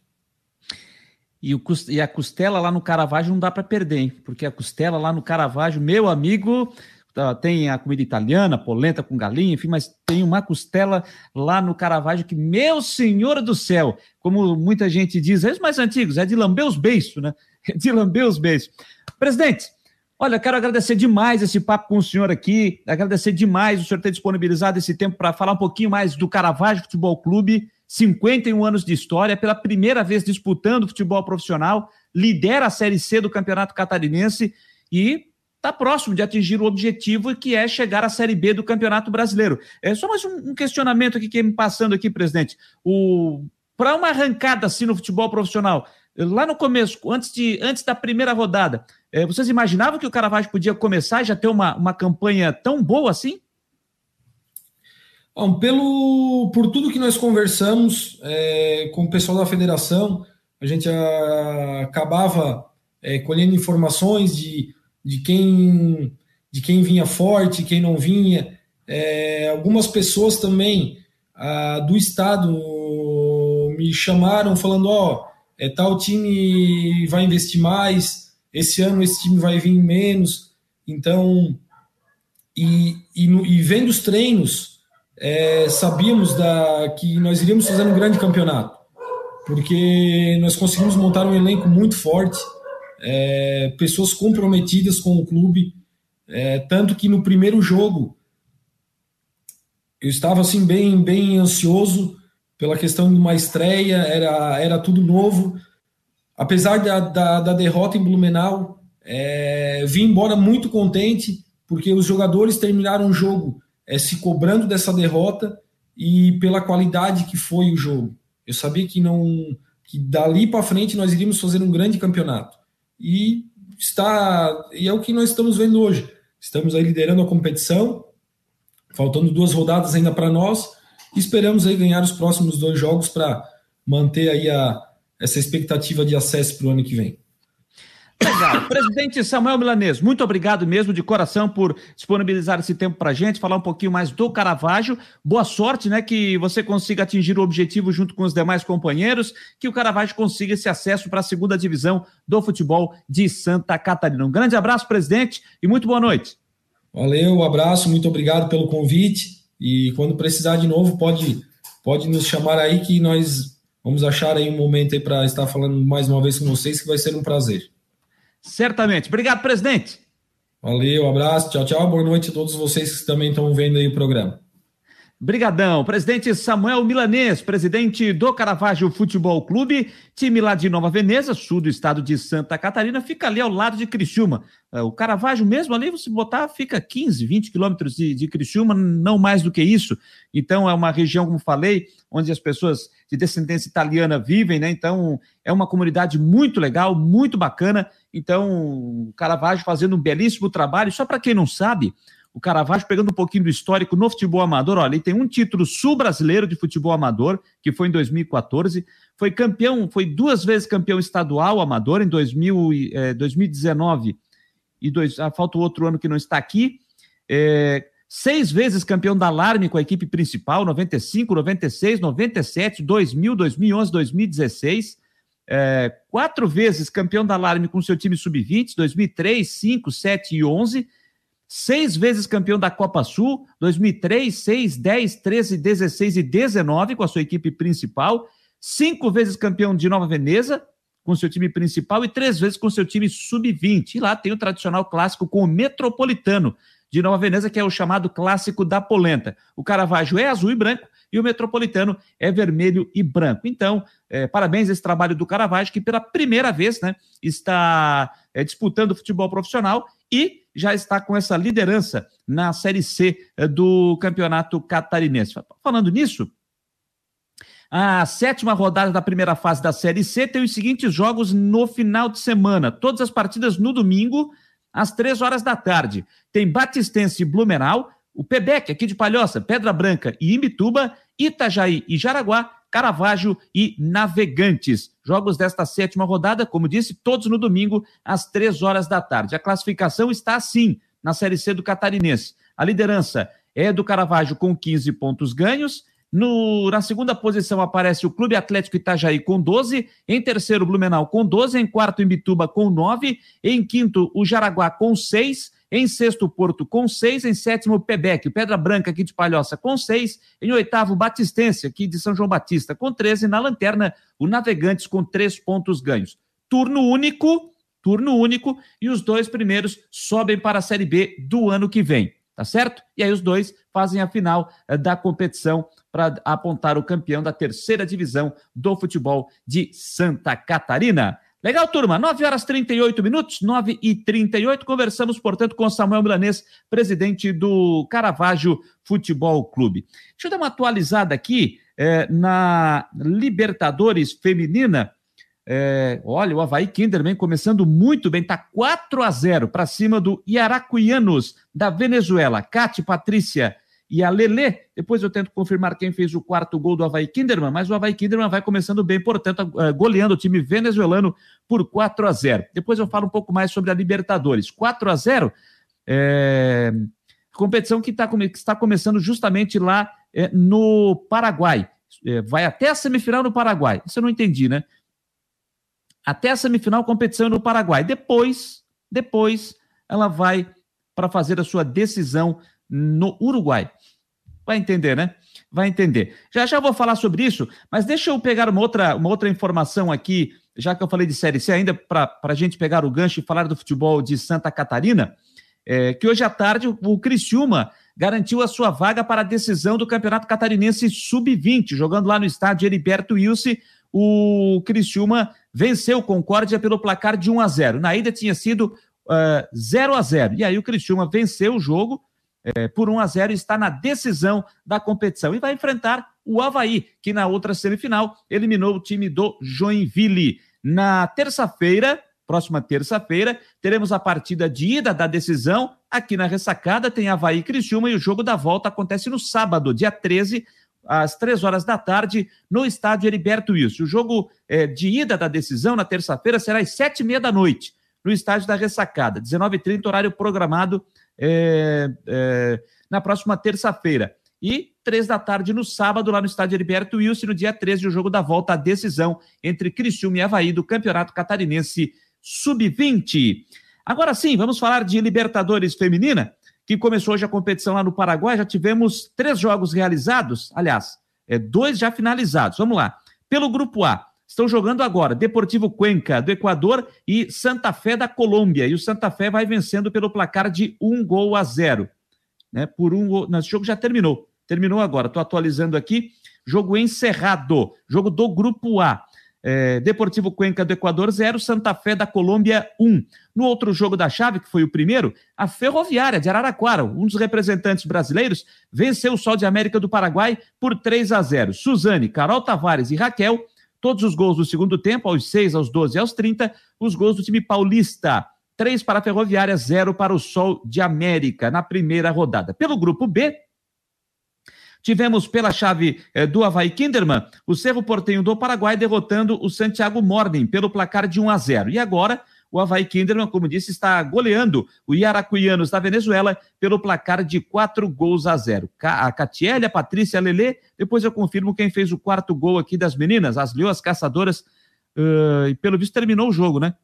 E, o, e a costela lá no Caravaggio não dá para perder, hein? Porque a costela lá no Caravaggio, meu amigo, tá, tem a comida italiana, polenta com galinha, enfim, mas tem uma costela lá no Caravaggio que, meu senhor do céu, como muita gente diz, é os mais antigos, é de lamber os beiços, né? É de lamber os beiços. Presidente, Olha, quero agradecer demais esse papo com o senhor aqui, agradecer demais o senhor ter disponibilizado esse tempo para falar um pouquinho mais do Caravaggio Futebol Clube, 51 anos de história, pela primeira vez disputando futebol profissional, lidera a Série C do Campeonato Catarinense e está próximo de atingir o objetivo que é chegar à Série B do Campeonato Brasileiro. É só mais um questionamento aqui que me passando aqui, presidente. O para uma arrancada assim no futebol profissional, lá no começo, antes, de, antes da primeira rodada, é, vocês imaginavam que o Caravaggio podia começar e já ter uma, uma campanha tão boa assim? Bom, pelo, por tudo que nós conversamos é, com o pessoal da federação, a gente a, acabava é, colhendo informações de, de, quem, de quem vinha forte, quem não vinha. É, algumas pessoas também a, do estado me chamaram falando: ó, oh, é, tal time vai investir mais, esse ano esse time vai vir menos. Então, e, e, e vendo os treinos, é, sabíamos da, que nós iríamos fazer um grande campeonato, porque nós conseguimos montar um elenco muito forte, é, pessoas comprometidas com o clube, é, tanto que no primeiro jogo eu estava assim bem bem ansioso pela questão de uma estreia, era, era tudo novo, apesar da, da, da derrota em Blumenau, é, vim embora muito contente, porque os jogadores terminaram o jogo é, se cobrando dessa derrota e pela qualidade que foi o jogo. Eu sabia que não que dali para frente nós iríamos fazer um grande campeonato. E está e é o que nós estamos vendo hoje. Estamos aí liderando a competição, faltando duas rodadas ainda para nós. esperamos aí ganhar os próximos dois jogos para manter aí a, essa expectativa de acesso para o ano que vem. Legal. Presidente Samuel Milanês, muito obrigado mesmo de coração por disponibilizar esse tempo para a gente, falar um pouquinho mais do Caravaggio. Boa sorte, né? Que você consiga atingir o objetivo junto com os demais companheiros, que o Caravaggio consiga esse acesso para a segunda divisão do futebol de Santa Catarina. Um grande abraço, presidente, e muito boa noite. Valeu, um abraço, muito obrigado pelo convite. E quando precisar de novo, pode, pode nos chamar aí que nós Vamos achar aí um momento aí para estar falando mais uma vez com vocês, que vai ser um prazer. Certamente. Obrigado, presidente. Valeu, abraço, tchau, tchau. Boa noite a todos vocês que também estão vendo aí o programa. Brigadão. Presidente Samuel Milanês, presidente do Caravaggio Futebol Clube, time lá de Nova Veneza, sul do estado de Santa Catarina, fica ali ao lado de Criciúma. É, o Caravaggio mesmo ali, você botar, fica 15, 20 quilômetros de, de Criciúma, não mais do que isso. Então é uma região, como falei, onde as pessoas de descendência italiana vivem, né? Então é uma comunidade muito legal, muito bacana. Então o Caravaggio fazendo um belíssimo trabalho. Só para quem não sabe, o Caravaggio, pegando um pouquinho do histórico no futebol amador, olha, ele tem um título sul-brasileiro de futebol amador, que foi em 2014, foi campeão, foi duas vezes campeão estadual amador em 2000, eh, 2019 e dois, ah, falta o outro ano que não está aqui, é, seis vezes campeão da Alarme com a equipe principal, 95, 96, 97, 2000, 2011, 2016, é, quatro vezes campeão da Alarme com seu time sub-20, 2003, 5, 7 e 11, seis vezes campeão da Copa Sul, 2003, 6, 10, 13, 16 e 19 com a sua equipe principal, cinco vezes campeão de Nova Veneza com seu time principal e três vezes com seu time sub-20. E lá tem o tradicional clássico com o Metropolitano de Nova Veneza, que é o chamado clássico da polenta. O Caravaggio é azul e branco e o Metropolitano é vermelho e branco. Então, é, parabéns a esse trabalho do Caravaggio, que pela primeira vez né, está é, disputando futebol profissional e já está com essa liderança na Série C eh, do Campeonato Catarinense. Falando nisso, a sétima rodada da primeira fase da Série C tem os seguintes jogos no final de semana. Todas as partidas no domingo, às três horas da tarde. Tem Batistense e Blumenau, o Pebec aqui de Palhoça, Pedra Branca e Imbituba, Itajaí e Jaraguá, Caravaggio e Navegantes. Jogos desta sétima rodada, como disse, todos no domingo, às três horas da tarde. A classificação está assim na Série C do Catarinense. A liderança é do Caravaggio com 15 pontos ganhos. No, na segunda posição aparece o Clube Atlético Itajaí com 12, em terceiro Blumenau com 12, em quarto Imbituba com 9, em quinto o Jaraguá com 6, em sexto, Porto com seis. Em sétimo, Pebec, Pedra Branca aqui de Palhoça com seis. Em oitavo, Batistense aqui de São João Batista com 13. Na lanterna, o Navegantes com três pontos ganhos. Turno único, turno único, e os dois primeiros sobem para a Série B do ano que vem. Tá certo? E aí os dois fazem a final eh, da competição para apontar o campeão da terceira divisão do futebol de Santa Catarina. Legal, turma. 9 horas 38 minutos, 9 e 38. Conversamos, portanto, com Samuel Milanês, presidente do Caravaggio Futebol Clube. Deixa eu dar uma atualizada aqui é, na Libertadores Feminina. É, olha, o Havaí Kinderman começando muito bem, tá 4 a 0 para cima do Iaracuianos da Venezuela. Cate, Patrícia e a Lele. Depois eu tento confirmar quem fez o quarto gol do Havaí Kinderman, mas o Havaí Kinderman vai começando bem, portanto, eh, goleando o time venezuelano por 4 a 0. Depois eu falo um pouco mais sobre a Libertadores. 4 a 0 é... competição que, tá, que está começando justamente lá é, no Paraguai. É, vai até a semifinal no Paraguai. Isso eu não entendi, né? Até a semifinal competição no Paraguai. Depois, depois ela vai para fazer a sua decisão no Uruguai. Vai entender, né? Vai entender. Já já vou falar sobre isso, mas deixa eu pegar uma outra, uma outra informação aqui, já que eu falei de Série C, ainda para a gente pegar o gancho e falar do futebol de Santa Catarina, é, que hoje à tarde o Criciúma garantiu a sua vaga para a decisão do Campeonato Catarinense Sub-20, jogando lá no estádio Heriberto Wilson. O Criciúma venceu o Concórdia pelo placar de 1 a 0. Na ida tinha sido uh, 0 a 0. E aí o Criciúma venceu o jogo é, por 1 a 0 está na decisão da competição e vai enfrentar o Havaí, que na outra semifinal eliminou o time do Joinville. Na terça-feira, próxima terça-feira, teremos a partida de ida da decisão. Aqui na ressacada tem Havaí e Criciúma e o jogo da volta acontece no sábado, dia 13, às três horas da tarde, no estádio Heriberto Wilson. O jogo é, de ida da decisão na terça-feira será às sete e meia da noite, no estádio da ressacada. 19h30, horário programado é, é, na próxima terça-feira. E três da tarde no sábado, lá no estádio Heriberto Wilson, no dia 13, o jogo da volta à decisão entre Criciúma e Havaí do Campeonato Catarinense Sub-20. Agora sim, vamos falar de Libertadores Feminina, que começou hoje a competição lá no Paraguai. Já tivemos três jogos realizados, aliás, é, dois já finalizados. Vamos lá. Pelo grupo A, Estão jogando agora Deportivo Cuenca do Equador e Santa Fé da Colômbia. E o Santa Fé vai vencendo pelo placar de um gol a zero. Né, por um Esse jogo já terminou. Terminou agora. Estou atualizando aqui. Jogo encerrado. Jogo do Grupo A. É, Deportivo Cuenca do Equador 0, Santa Fé da Colômbia 1. Um. No outro jogo da chave, que foi o primeiro, a Ferroviária de Araraquara, um dos representantes brasileiros, venceu o Sol de América do Paraguai por 3 a 0. Suzane, Carol Tavares e Raquel, todos os gols do segundo tempo, aos 6, aos 12 e aos 30, os gols do time paulista. 3 para a Ferroviária, 0 para o Sol de América na primeira rodada. Pelo grupo B, Tivemos pela chave eh, do Havaí Kinderman, o Cerro Portenho do Paraguai derrotando o Santiago Morning pelo placar de 1 a 0. E agora, o Havaí Kinderman, como disse, está goleando o Iaracuianos da Venezuela pelo placar de 4 gols a 0. A Catiele, a Patrícia Lele, depois eu confirmo quem fez o quarto gol aqui das meninas, as Leoas Caçadoras, uh, e pelo visto terminou o jogo, né?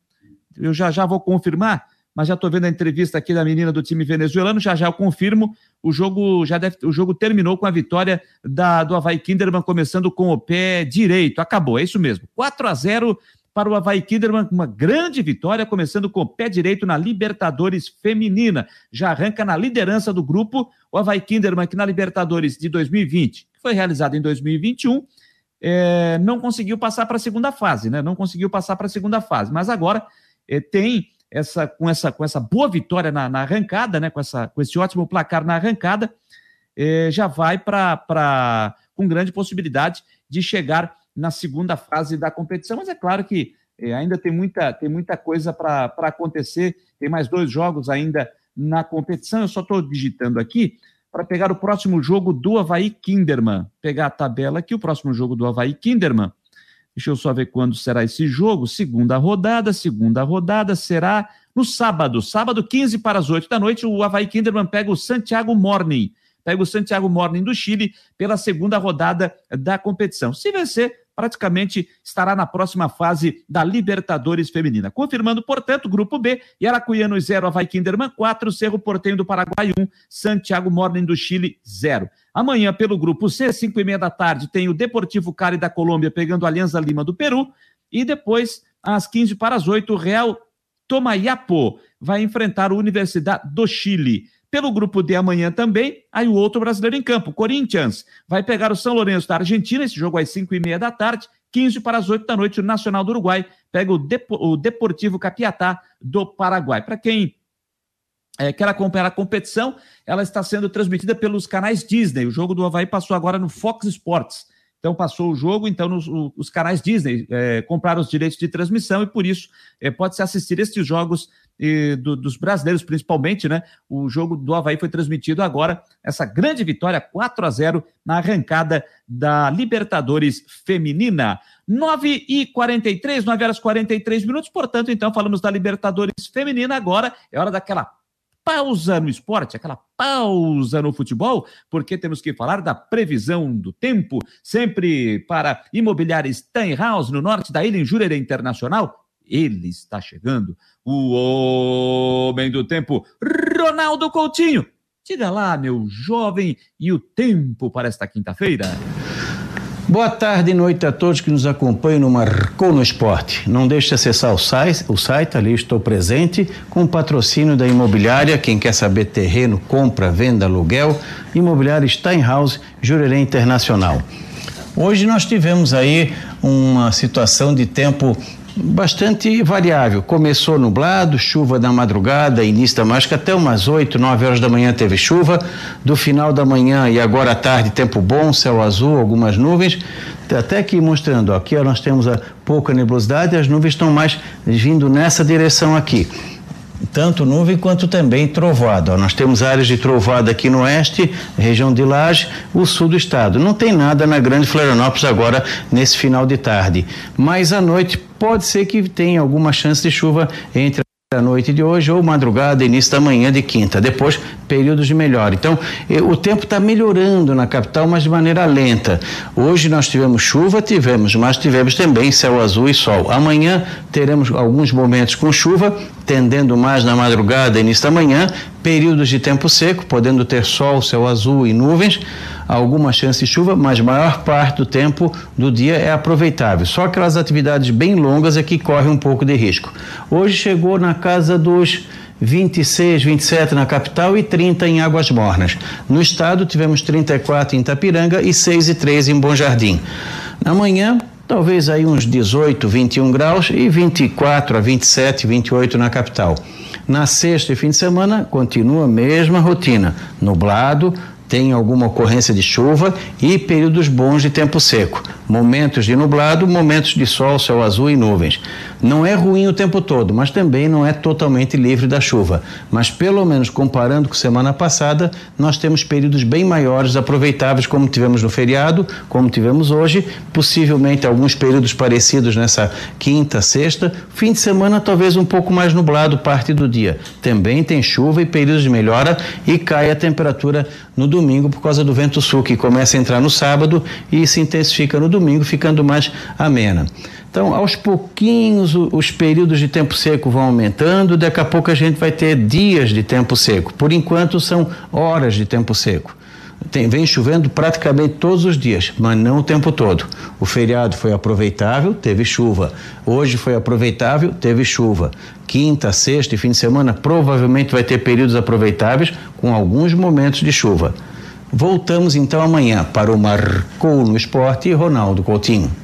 Eu já já vou confirmar mas já estou vendo a entrevista aqui da menina do time venezuelano, já já eu confirmo, o jogo já deve, o jogo terminou com a vitória da, do Havaí Kinderman, começando com o pé direito, acabou, é isso mesmo, 4 a 0 para o Havaí Kinderman, uma grande vitória, começando com o pé direito na Libertadores Feminina, já arranca na liderança do grupo, o Havaí Kinderman, que na Libertadores de 2020, que foi realizada em 2021, é, não conseguiu passar para a segunda fase, né? Não conseguiu passar para a segunda fase, mas agora é, tem essa, com, essa, com essa boa vitória na, na arrancada, né, com, essa, com esse ótimo placar na arrancada, eh, já vai para com grande possibilidade de chegar na segunda fase da competição. Mas é claro que eh, ainda tem muita, tem muita coisa para acontecer, tem mais dois jogos ainda na competição. Eu só estou digitando aqui para pegar o próximo jogo do Havaí Kinderman. Pegar a tabela aqui, o próximo jogo do Havaí Kinderman Deixa eu só ver quando será esse jogo. Segunda rodada, segunda rodada será no sábado, sábado 15 para as 8 da noite. O Havaí Kinderman pega o Santiago Morning, pega o Santiago Morning do Chile pela segunda rodada da competição. Se vencer, praticamente estará na próxima fase da Libertadores Feminina. Confirmando, portanto, grupo B, Yaracuiano 0, Havaí Kinderman 4, Cerro Portenho do Paraguai 1, Santiago Morning do Chile 0. Amanhã, pelo grupo C, 5 e meia da tarde, tem o Deportivo Cali da Colômbia pegando a Alianza Lima do Peru. E depois, às 15 para as 8, o Real Tomayapo vai enfrentar a Universidade do Chile. Pelo grupo D amanhã também, aí o outro brasileiro em campo, Corinthians, vai pegar o São Lourenço da Argentina, esse jogo às 5 e meia da tarde, 15 para as 8 da noite, o Nacional do Uruguai pega o, Depo, o Deportivo Capiatá do Paraguai. Para quem é, quer acompanhar a competição, ela está sendo transmitida pelos canais Disney. O jogo do Havaí passou agora no Fox Sports. Então passou o jogo, então os canais Disney é, compraram os direitos de transmissão e por isso é, pode-se assistir estes jogos e do, dos brasileiros, principalmente, né? O jogo do Havaí foi transmitido agora, essa grande vitória 4 a 0 na arrancada da Libertadores Feminina. 9 e 43, 9 horas 43 minutos, portanto, então, falamos da Libertadores Feminina. Agora é hora daquela pausa no esporte, aquela pausa no futebol, porque temos que falar da previsão do tempo, sempre para Imobiliária Steinhaus, no norte da ilha, em Jurerê Internacional. Ele está chegando, o homem do tempo, Ronaldo Coutinho. Diga lá, meu jovem, e o tempo para esta quinta-feira? Boa tarde e noite a todos que nos acompanham no Marcou no Esporte. Não deixe de acessar o site, o site, ali estou presente, com o patrocínio da imobiliária. Quem quer saber terreno, compra, venda, aluguel, imobiliária Steinhaus, Jurerê Internacional. Hoje nós tivemos aí uma situação de tempo bastante variável. Começou nublado, chuva da madrugada, início da mágica, até umas 8, 9 horas da manhã teve chuva. Do final da manhã e agora à tarde, tempo bom, céu azul, algumas nuvens. Até aqui mostrando, ó, aqui nós temos a pouca nebulosidade, as nuvens estão mais vindo nessa direção aqui tanto nuvem quanto também trovoada. Nós temos áreas de trovoada aqui no oeste, região de Laje, o sul do estado. Não tem nada na Grande Florianópolis agora nesse final de tarde, mas à noite pode ser que tenha alguma chance de chuva entre a noite de hoje ou madrugada, início da manhã de quinta. Depois, períodos de melhor. Então, eh, o tempo está melhorando na capital, mas de maneira lenta. Hoje nós tivemos chuva, tivemos, mas tivemos também céu azul e sol. Amanhã teremos alguns momentos com chuva tendendo mais na madrugada e início da manhã, períodos de tempo seco, podendo ter sol, céu azul e nuvens, alguma chance de chuva, mas maior parte do tempo do dia é aproveitável. Só aquelas atividades bem longas é que um pouco de risco. Hoje chegou na casa dos 26, 27 na capital e 30 em Águas Mornas. No estado tivemos 34 em Itapiranga e 6 e 3 em Bom Jardim. Na manhã, talvez aí uns 18, 21 graus e 24 a 27, 28 na capital. Na sexta e fim de semana, continua a mesma rotina: nublado, tem alguma ocorrência de chuva e períodos bons de tempo seco. Momentos de nublado, momentos de sol, céu azul e nuvens. Não é ruim o tempo todo, mas também não é totalmente livre da chuva. Mas pelo menos comparando com semana passada, nós temos períodos bem maiores, aproveitáveis, como tivemos no feriado, como tivemos hoje, possivelmente alguns períodos parecidos nessa quinta, sexta. Fim de semana talvez um pouco mais nublado parte do dia. Também tem chuva e períodos de melhora e cai a temperatura no domingo por causa do vento sul que começa a entrar no sábado e se intensifica no domingo, ficando mais amena. Então, aos pouquinhos, os períodos de tempo seco vão aumentando, daqui a pouco a gente vai ter dias de tempo seco. Por enquanto, são horas de tempo seco. Tem, vem chovendo praticamente todos os dias, mas não o tempo todo. O feriado foi aproveitável, teve chuva. Hoje foi aproveitável, teve chuva. Quinta, sexta e fim de semana provavelmente vai ter períodos aproveitáveis com alguns momentos de chuva. Voltamos então amanhã para o Marcou no Esporte e Ronaldo Coutinho.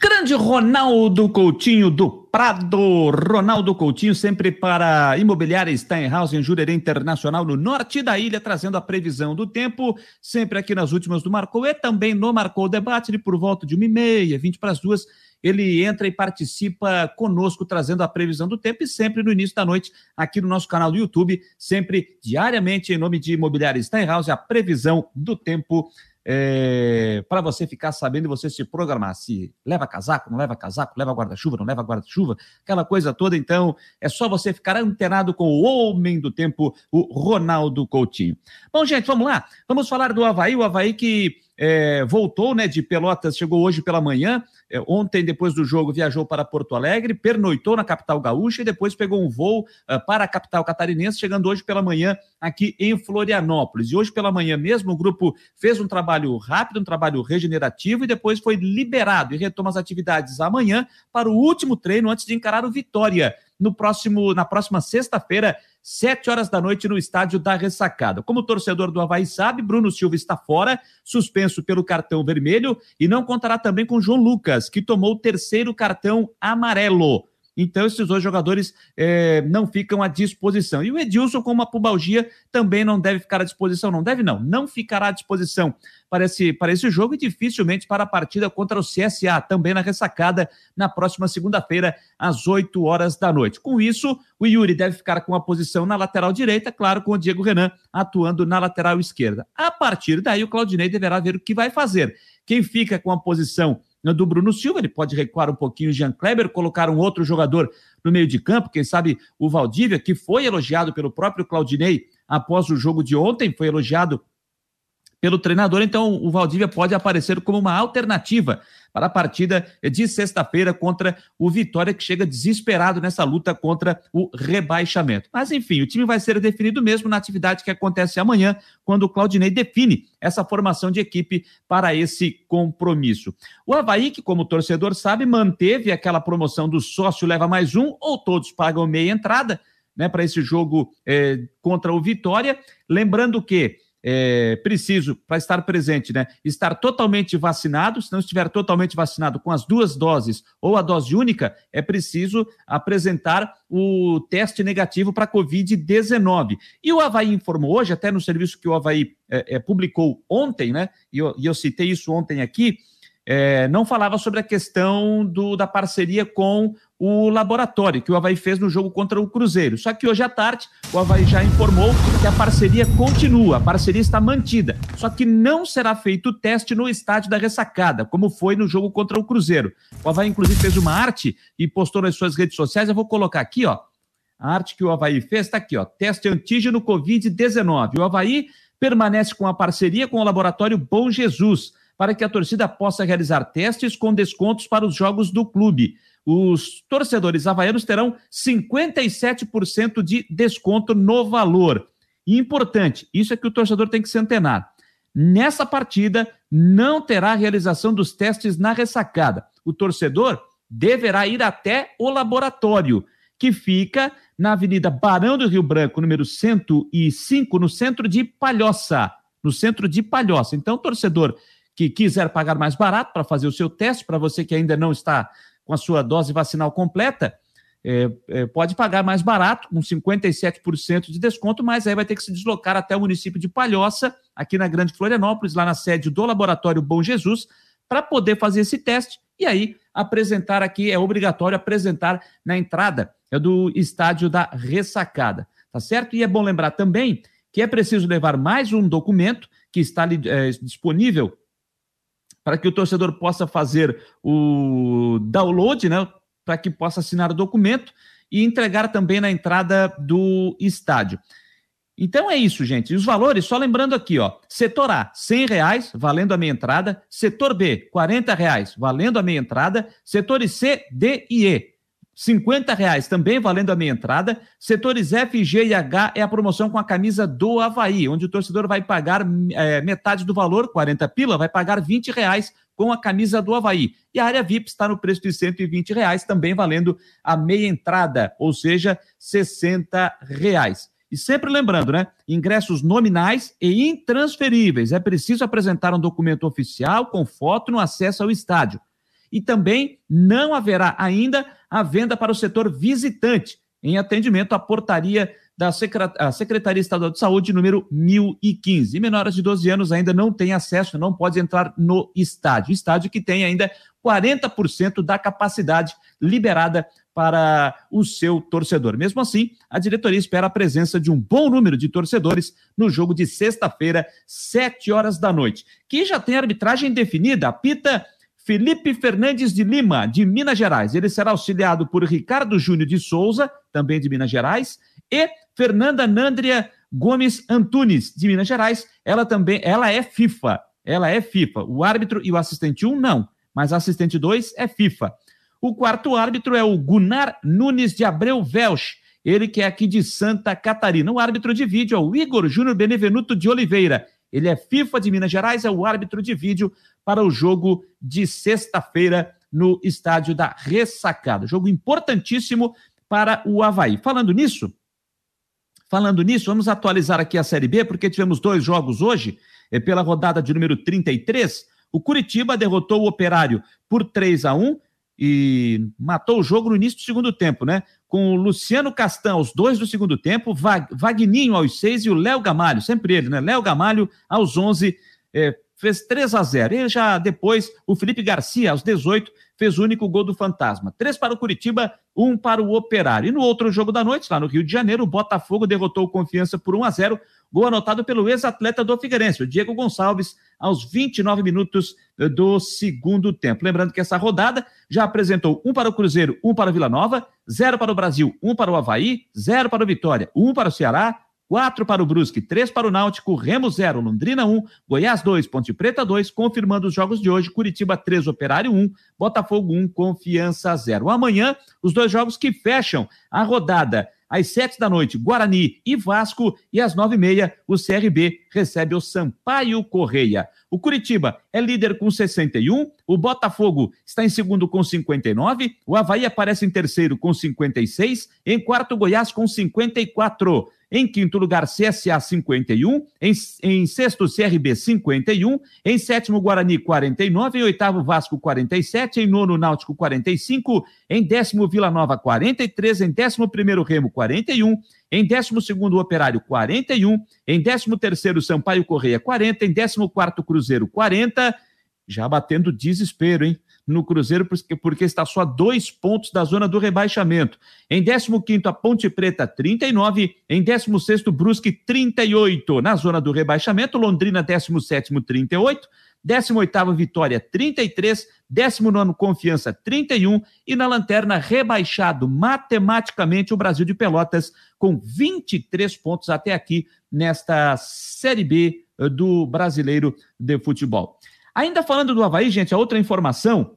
Grande Ronaldo Coutinho do Prado. Ronaldo Coutinho, sempre para Imobiliária Steinhaus, em Jurerê Internacional, no norte da ilha, trazendo a previsão do tempo, sempre aqui nas últimas do Marcou e também no Marcou Debate, por volta de uma e meia, vinte para as duas, ele entra e participa conosco, trazendo a previsão do tempo e sempre no início da noite, aqui no nosso canal do YouTube, sempre diariamente, em nome de Imobiliária Steinhaus, a previsão do tempo é, para você ficar sabendo e você se programar. Se leva casaco, não leva casaco, leva guarda-chuva, não leva guarda-chuva, aquela coisa toda. Então, é só você ficar antenado com o homem do tempo, o Ronaldo Coutinho. Bom, gente, vamos lá. Vamos falar do Havaí. O Havaí que é, voltou né, de Pelotas, chegou hoje pela manhã. É, ontem, depois do jogo, viajou para Porto Alegre, pernoitou na capital gaúcha e depois pegou um voo uh, para a capital catarinense, chegando hoje pela manhã aqui em Florianópolis. E hoje pela manhã mesmo, o grupo fez um trabalho rápido, um trabalho regenerativo e depois foi liberado e retoma as atividades amanhã para o último treino antes de encarar o Vitória no próximo, na próxima sexta-feira sete horas da noite no estádio da Ressacada. Como o torcedor do Havaí sabe, Bruno Silva está fora, suspenso pelo cartão vermelho e não contará também com João Lucas, que tomou o terceiro cartão amarelo. Então, esses dois jogadores é, não ficam à disposição. E o Edilson, com uma pubalgia, também não deve ficar à disposição. Não deve, não. Não ficará à disposição para esse, para esse jogo e dificilmente para a partida contra o CSA, também na ressacada, na próxima segunda-feira, às 8 horas da noite. Com isso, o Yuri deve ficar com a posição na lateral direita, claro, com o Diego Renan atuando na lateral esquerda. A partir daí, o Claudinei deverá ver o que vai fazer. Quem fica com a posição do Bruno Silva, ele pode recuar um pouquinho o Jean Kleber, colocar um outro jogador no meio de campo, quem sabe o Valdívia, que foi elogiado pelo próprio Claudinei após o jogo de ontem, foi elogiado pelo treinador, então o Valdívia pode aparecer como uma alternativa para a partida de sexta-feira contra o Vitória, que chega desesperado nessa luta contra o rebaixamento. Mas, enfim, o time vai ser definido mesmo na atividade que acontece amanhã, quando o Claudinei define essa formação de equipe para esse compromisso. O Havaí, que, como o torcedor sabe, manteve aquela promoção do sócio leva mais um, ou todos pagam meia entrada. Né, para esse jogo é, contra o Vitória. Lembrando que é, preciso, para estar presente, né, estar totalmente vacinado. Se não estiver totalmente vacinado com as duas doses ou a dose única, é preciso apresentar o teste negativo para Covid-19. E o Havaí informou hoje, até no serviço que o Havaí é, é, publicou ontem, né, e eu, e eu citei isso ontem aqui, é, não falava sobre a questão do, da parceria com o laboratório que o Havaí fez no jogo contra o Cruzeiro. Só que hoje à tarde o Havaí já informou que a parceria continua, a parceria está mantida. Só que não será feito o teste no estádio da ressacada, como foi no jogo contra o Cruzeiro. O Havaí, inclusive, fez uma arte e postou nas suas redes sociais. Eu vou colocar aqui, ó. A arte que o Havaí fez está aqui, ó. Teste antígeno Covid-19. O Havaí permanece com a parceria com o laboratório Bom Jesus para que a torcida possa realizar testes com descontos para os jogos do clube. Os torcedores havaianos terão 57% de desconto no valor. E importante, isso é que o torcedor tem que se antenar. Nessa partida, não terá realização dos testes na ressacada. O torcedor deverá ir até o laboratório, que fica na Avenida Barão do Rio Branco, número 105, no centro de Palhoça. No centro de Palhoça. Então, torcedor que quiser pagar mais barato para fazer o seu teste, para você que ainda não está com a sua dose vacinal completa, é, é, pode pagar mais barato, com 57% de desconto, mas aí vai ter que se deslocar até o município de Palhoça, aqui na Grande Florianópolis, lá na sede do Laboratório Bom Jesus, para poder fazer esse teste e aí apresentar aqui, é obrigatório apresentar na entrada é do estádio da ressacada, tá certo? E é bom lembrar também que é preciso levar mais um documento que está é, disponível para que o torcedor possa fazer o download, né? Para que possa assinar o documento e entregar também na entrada do estádio. Então é isso, gente. E os valores, só lembrando aqui, ó. Setor A, R$ reais, valendo a meia entrada. Setor B, R$ reais, valendo a meia entrada. Setores C, D e E, 50 reais também valendo a meia entrada. Setores F, G e H é a promoção com a camisa do Havaí, onde o torcedor vai pagar é, metade do valor, 40 pila, vai pagar 20 reais com a camisa do Havaí. E a área VIP está no preço de 120 reais, também valendo a meia entrada, ou seja, 60 reais. E sempre lembrando, né? Ingressos nominais e intransferíveis. É preciso apresentar um documento oficial com foto no acesso ao estádio e também não haverá ainda a venda para o setor visitante, em atendimento à portaria da Secretaria Estadual de Saúde número 1015. E menores de 12 anos ainda não têm acesso, não pode entrar no estádio. Estádio que tem ainda 40% da capacidade liberada para o seu torcedor. Mesmo assim, a diretoria espera a presença de um bom número de torcedores no jogo de sexta-feira, 7 horas da noite, que já tem arbitragem definida. Apita Felipe Fernandes de Lima, de Minas Gerais. Ele será auxiliado por Ricardo Júnior de Souza, também de Minas Gerais, e Fernanda Nandria Gomes Antunes, de Minas Gerais. Ela também, ela é FIFA. Ela é FIFA. O árbitro e o assistente 1 não, mas assistente 2 é FIFA. O quarto árbitro é o Gunnar Nunes de Abreu Velch, ele que é aqui de Santa Catarina. O árbitro de vídeo é o Igor Júnior Benevenuto de Oliveira. Ele é FIFA de Minas Gerais, é o árbitro de vídeo para o jogo de sexta-feira no estádio da Ressacada. Jogo importantíssimo para o Havaí. Falando nisso, falando nisso, vamos atualizar aqui a Série B, porque tivemos dois jogos hoje, é, pela rodada de número 33. O Curitiba derrotou o Operário por 3 a 1 e matou o jogo no início do segundo tempo, né? Com o Luciano Castan aos dois do segundo tempo, Vagninho aos seis e o Léo Gamalho, sempre ele, né? Léo Gamalho aos onze, é, fez 3 a 0. E já depois, o Felipe Garcia, aos 18, fez o único gol do Fantasma. Três para o Curitiba, um para o Operário. E no outro jogo da noite, lá no Rio de Janeiro, o Botafogo derrotou o Confiança por 1 a 0 Gol anotado pelo ex-atleta do Figueirense, o Diego Gonçalves, aos 29 minutos do segundo tempo. Lembrando que essa rodada já apresentou um para o Cruzeiro, um para o Vila Nova, zero para o Brasil, um para o Havaí, zero para o Vitória, um para o Ceará, quatro para o Brusque, três para o Náutico, Remo zero, Londrina um, Goiás dois, Ponte Preta dois, confirmando os jogos de hoje, Curitiba três, Operário um, Botafogo um, Confiança zero. Amanhã, os dois jogos que fecham a rodada às sete da noite, Guarani e Vasco, e às nove e meia, o CRB recebe o Sampaio Correia. O Curitiba é líder com 61, o Botafogo está em segundo com 59, o Havaí aparece em terceiro com 56, em quarto, Goiás com 54. Em quinto lugar, CSA 51. Em, em sexto, CRB 51. Em sétimo, Guarani 49. Em oitavo, Vasco 47. Em nono, Náutico 45. Em décimo, Vila Nova 43. Em décimo primeiro, Remo 41. Em décimo segundo, Operário 41. Em décimo terceiro, Sampaio Correia 40. Em décimo quarto, Cruzeiro 40. Já batendo desespero, hein? No Cruzeiro, porque, está só a dois pontos da zona do rebaixamento. Em 15, a Ponte Preta, 39. Em 16, Brusque, 38. Na zona do rebaixamento, Londrina, 17, 38. 18 Vitória, 33. 19 Confiança, 31. E na lanterna, rebaixado matematicamente o Brasil de Pelotas, com 23 pontos até aqui nesta Série B eh, do Brasileiro de Futebol. Ainda falando do Havaí, gente, a outra informação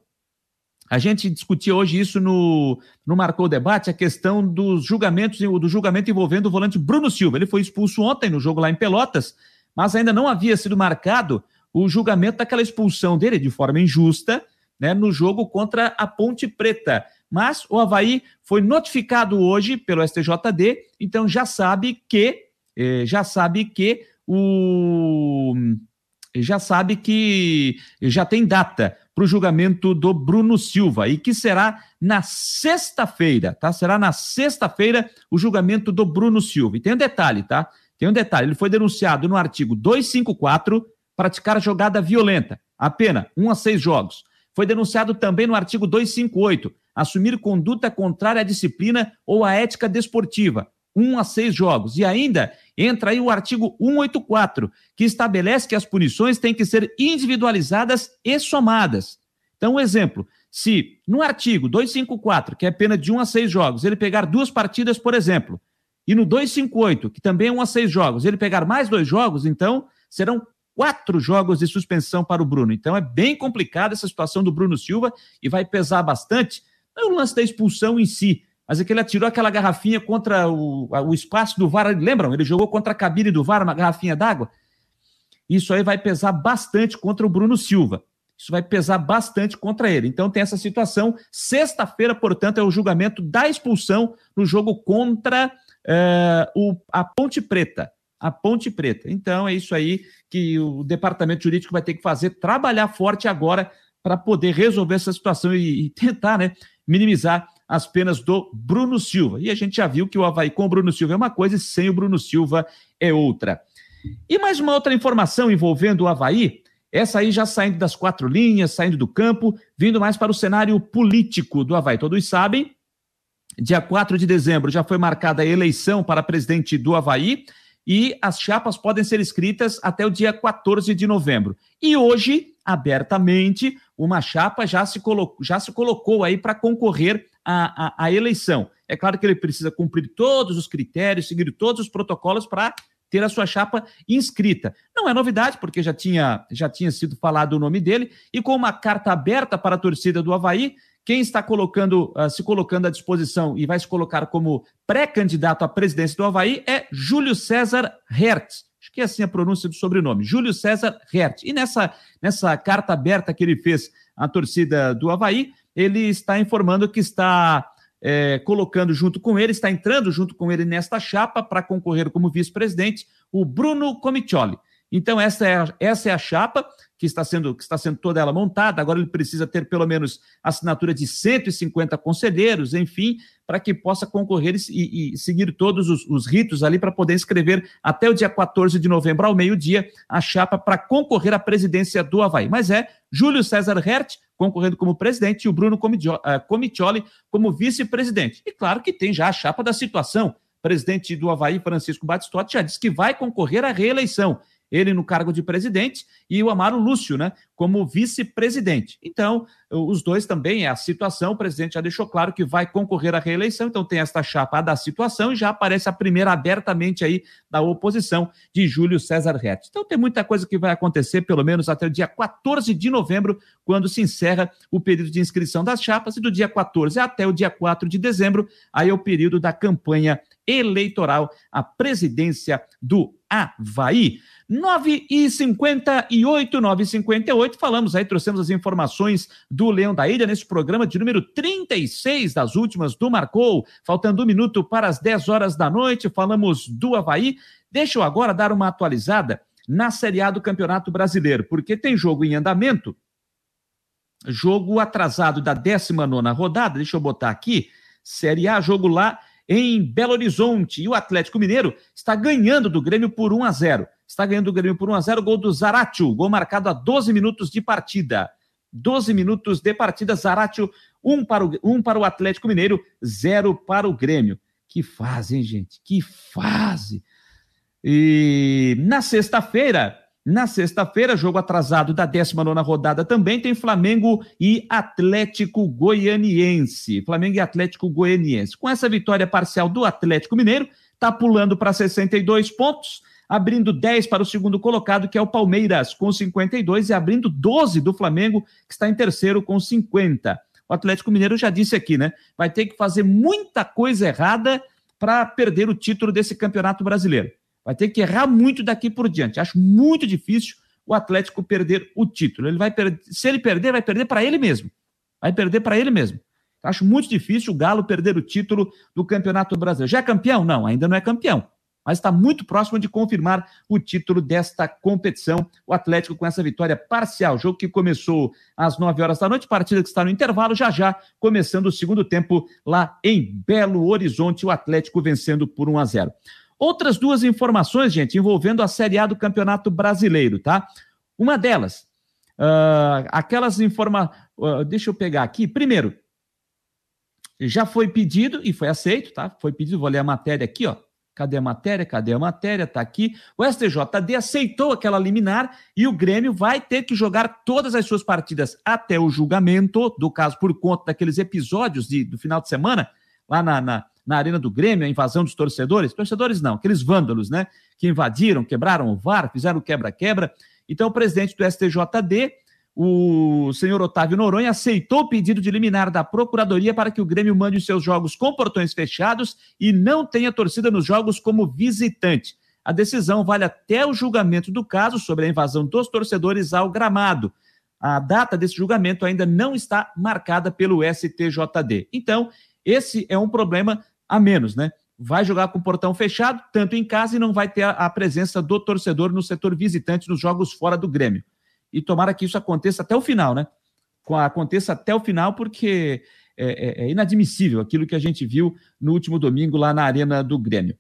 A gente discutia hoje isso no, no Marcou Debate, a questão dos julgamentos, do julgamento envolvendo o volante Bruno Silva. Ele foi expulso ontem no jogo lá em Pelotas, mas ainda não havia sido marcado o julgamento daquela expulsão dele de forma injusta né, no jogo contra a Ponte Preta. Mas o Havaí foi notificado hoje pelo STJD, então já sabe que eh, já sabe que o já sabe que já tem data para o julgamento do Bruno Silva e que será na sexta-feira, tá? Será na sexta-feira o julgamento do Bruno Silva. E tem um detalhe, tá? Tem um detalhe, ele foi denunciado no artigo 254 praticar jogada violenta, a pena um a seis jogos. Foi denunciado também no artigo 258 assumir conduta contrária à disciplina ou à ética desportiva, um a seis jogos. E ainda entra aí o artigo 184, que estabelece que as punições têm que ser individualizadas e somadas. Então, um exemplo: se no artigo 254, que é pena de um a seis jogos, ele pegar duas partidas, por exemplo, e no 258, que também é um a seis jogos, ele pegar mais dois jogos, então serão quatro jogos de suspensão para o Bruno. Então é bem complicada essa situação do Bruno Silva e vai pesar bastante. Não é o lance da expulsão em si, mas é que ele atirou aquela garrafinha contra o, o espaço do VAR. Lembram? Ele jogou contra a cabine do VAR, uma garrafinha d'água. Isso aí vai pesar bastante contra o Bruno Silva. Isso vai pesar bastante contra ele. Então tem essa situação. Sexta-feira, portanto, é o julgamento da expulsão no jogo contra uh, o, a Ponte Preta. A Ponte Preta. Então é isso aí que o departamento jurídico vai ter que fazer, trabalhar forte agora para poder resolver essa situação e, e tentar né, minimizar as penas do Bruno Silva. E a gente já viu que o Havaí com o Bruno Silva é uma coisa e sem o Bruno Silva é outra. E mais uma outra informação envolvendo o Havaí, essa aí já saindo das quatro linhas, saindo do campo, vindo mais para o cenário político do Havaí. Todos sabem, dia 4 de dezembro já foi marcada a eleição para presidente do Havaí e as chapas podem ser escritas até o dia 14 de novembro. E hoje, abertamente, uma chapa já se colocou, já se colocou aí para concorrer à, à, à, eleição. É claro que ele precisa cumprir todos os critérios, seguir todos os protocolos para ter a sua chapa inscrita. Não é novidade, porque já tinha, já tinha sido falado o nome dele, e com uma carta aberta para a torcida do Havaí, quem está colocando, uh, se colocando à disposição e vai se colocar como pré-candidato à presidência do Havaí é Júlio César Hertz. Acho que é assim a pronúncia do sobrenome, Júlio César Hertz. E nessa, nessa carta aberta que ele fez à torcida do Havaí, ele está informando que está é, colocando junto com ele, está entrando junto com ele nesta chapa para concorrer como vice-presidente, o Bruno Comicioli. Então, essa é, a, essa é a chapa que está, sendo, que está sendo toda ela montada. Agora ele precisa ter pelo menos assinatura de 150 conselheiros, enfim, para que possa concorrer e, e seguir todos os, os ritos ali para poder escrever até o dia 14 de novembro, ao meio-dia, a chapa para concorrer à presidência do Havaí. Mas é Júlio César Hert concorrendo como presidente e o Bruno eh, Comitioli como vice-presidente. E claro que tem já a chapa da situação. O presidente do Havaí, Francisco Batistotti, já disse que vai concorrer à reeleição ele no cargo de presidente e o Amaro Lúcio, né, como vice-presidente. Então, os dois também é a situação, o presidente já deixou claro que vai concorrer à reeleição, então tem esta chapa da situação e já aparece a primeira abertamente aí da oposição de Júlio César Rett. Então tem muita coisa que vai acontecer, pelo menos até o dia 14 de novembro, quando se encerra o período de inscrição das chapas, e do dia 14 até o dia 4 de dezembro, aí é o período da campanha eleitoral à presidência do Havaí. 9 e 58, 9 e 58, falamos aí, trouxemos as informações do Leão da Ilha nesse programa de número 36 das últimas do Marcou, faltando um minuto para as 10 horas da noite, falamos do Havaí. Deixa eu agora dar uma atualizada na Série A do Campeonato Brasileiro, porque tem jogo em andamento, jogo atrasado da 19 rodada, deixa eu botar aqui, Série A, jogo lá em Belo Horizonte. E o Atlético Mineiro está ganhando do Grêmio por 1 a 0. Está ganhando do Grêmio por 1 a 0, gol do Zaratio, gol marcado a 12 minutos de partida. 12 minutos de partida, Zaratio, 1 para o, um para o Atlético Mineiro, 0 para o Grêmio. Que fase, hein, gente? Que fase! E na sexta-feira, na sexta-feira, jogo atrasado da 19 rodada também tem Flamengo e Atlético Goianiense. Flamengo e Atlético Goianiense. Com essa vitória parcial do Atlético Mineiro, está pulando para 62 pontos, abrindo 10 para o segundo colocado, que é o Palmeiras, com 52, e abrindo 12 do Flamengo, que está em terceiro com 50. O Atlético Mineiro já disse aqui, né? Vai ter que fazer muita coisa errada para perder o título desse campeonato brasileiro. Vai ter que errar muito daqui por diante. Acho muito difícil o Atlético perder o título. Ele vai se ele perder, vai perder para ele mesmo. Vai perder para ele mesmo. Acho muito difícil o Galo perder o título do Campeonato Brasileiro. Já é campeão? Não, ainda não é campeão. Mas está muito próximo de confirmar o título desta competição. O Atlético com essa vitória parcial. Jogo que começou às 9 horas da noite, partida que está no intervalo, já já começando o segundo tempo lá em Belo Horizonte. O Atlético vencendo por 1 a 0. Outras duas informações, gente, envolvendo a Série A do Campeonato Brasileiro, tá? Uma delas, uh, aquelas informações. Uh, deixa eu pegar aqui. Primeiro, já foi pedido e foi aceito, tá? Foi pedido, vou ler a matéria aqui, ó. Cadê a matéria? Cadê a matéria? Tá aqui. O STJD aceitou aquela liminar e o Grêmio vai ter que jogar todas as suas partidas até o julgamento do caso por conta daqueles episódios de, do final de semana lá na, na, na Arena do Grêmio, a invasão dos torcedores. Torcedores não, aqueles vândalos, né? Que invadiram, quebraram o VAR, fizeram quebra-quebra. Então o presidente do STJD o senhor Otávio Noronha aceitou o pedido de liminar da Procuradoria para que o Grêmio mande os seus jogos com portões fechados e não tenha torcida nos jogos como visitante. A decisão vale até o julgamento do caso sobre a invasão dos torcedores ao gramado. A data desse julgamento ainda não está marcada pelo STJD. Então, esse é um problema a menos, né? Vai jogar com o portão fechado, tanto em casa, e não vai ter a presença do torcedor no setor visitante nos jogos fora do Grêmio e tomara que isso aconteça até o final, né? Aconteça até o final, porque é, é, é inadmissível aquilo que a gente viu no último domingo lá na Arena do Grêmio.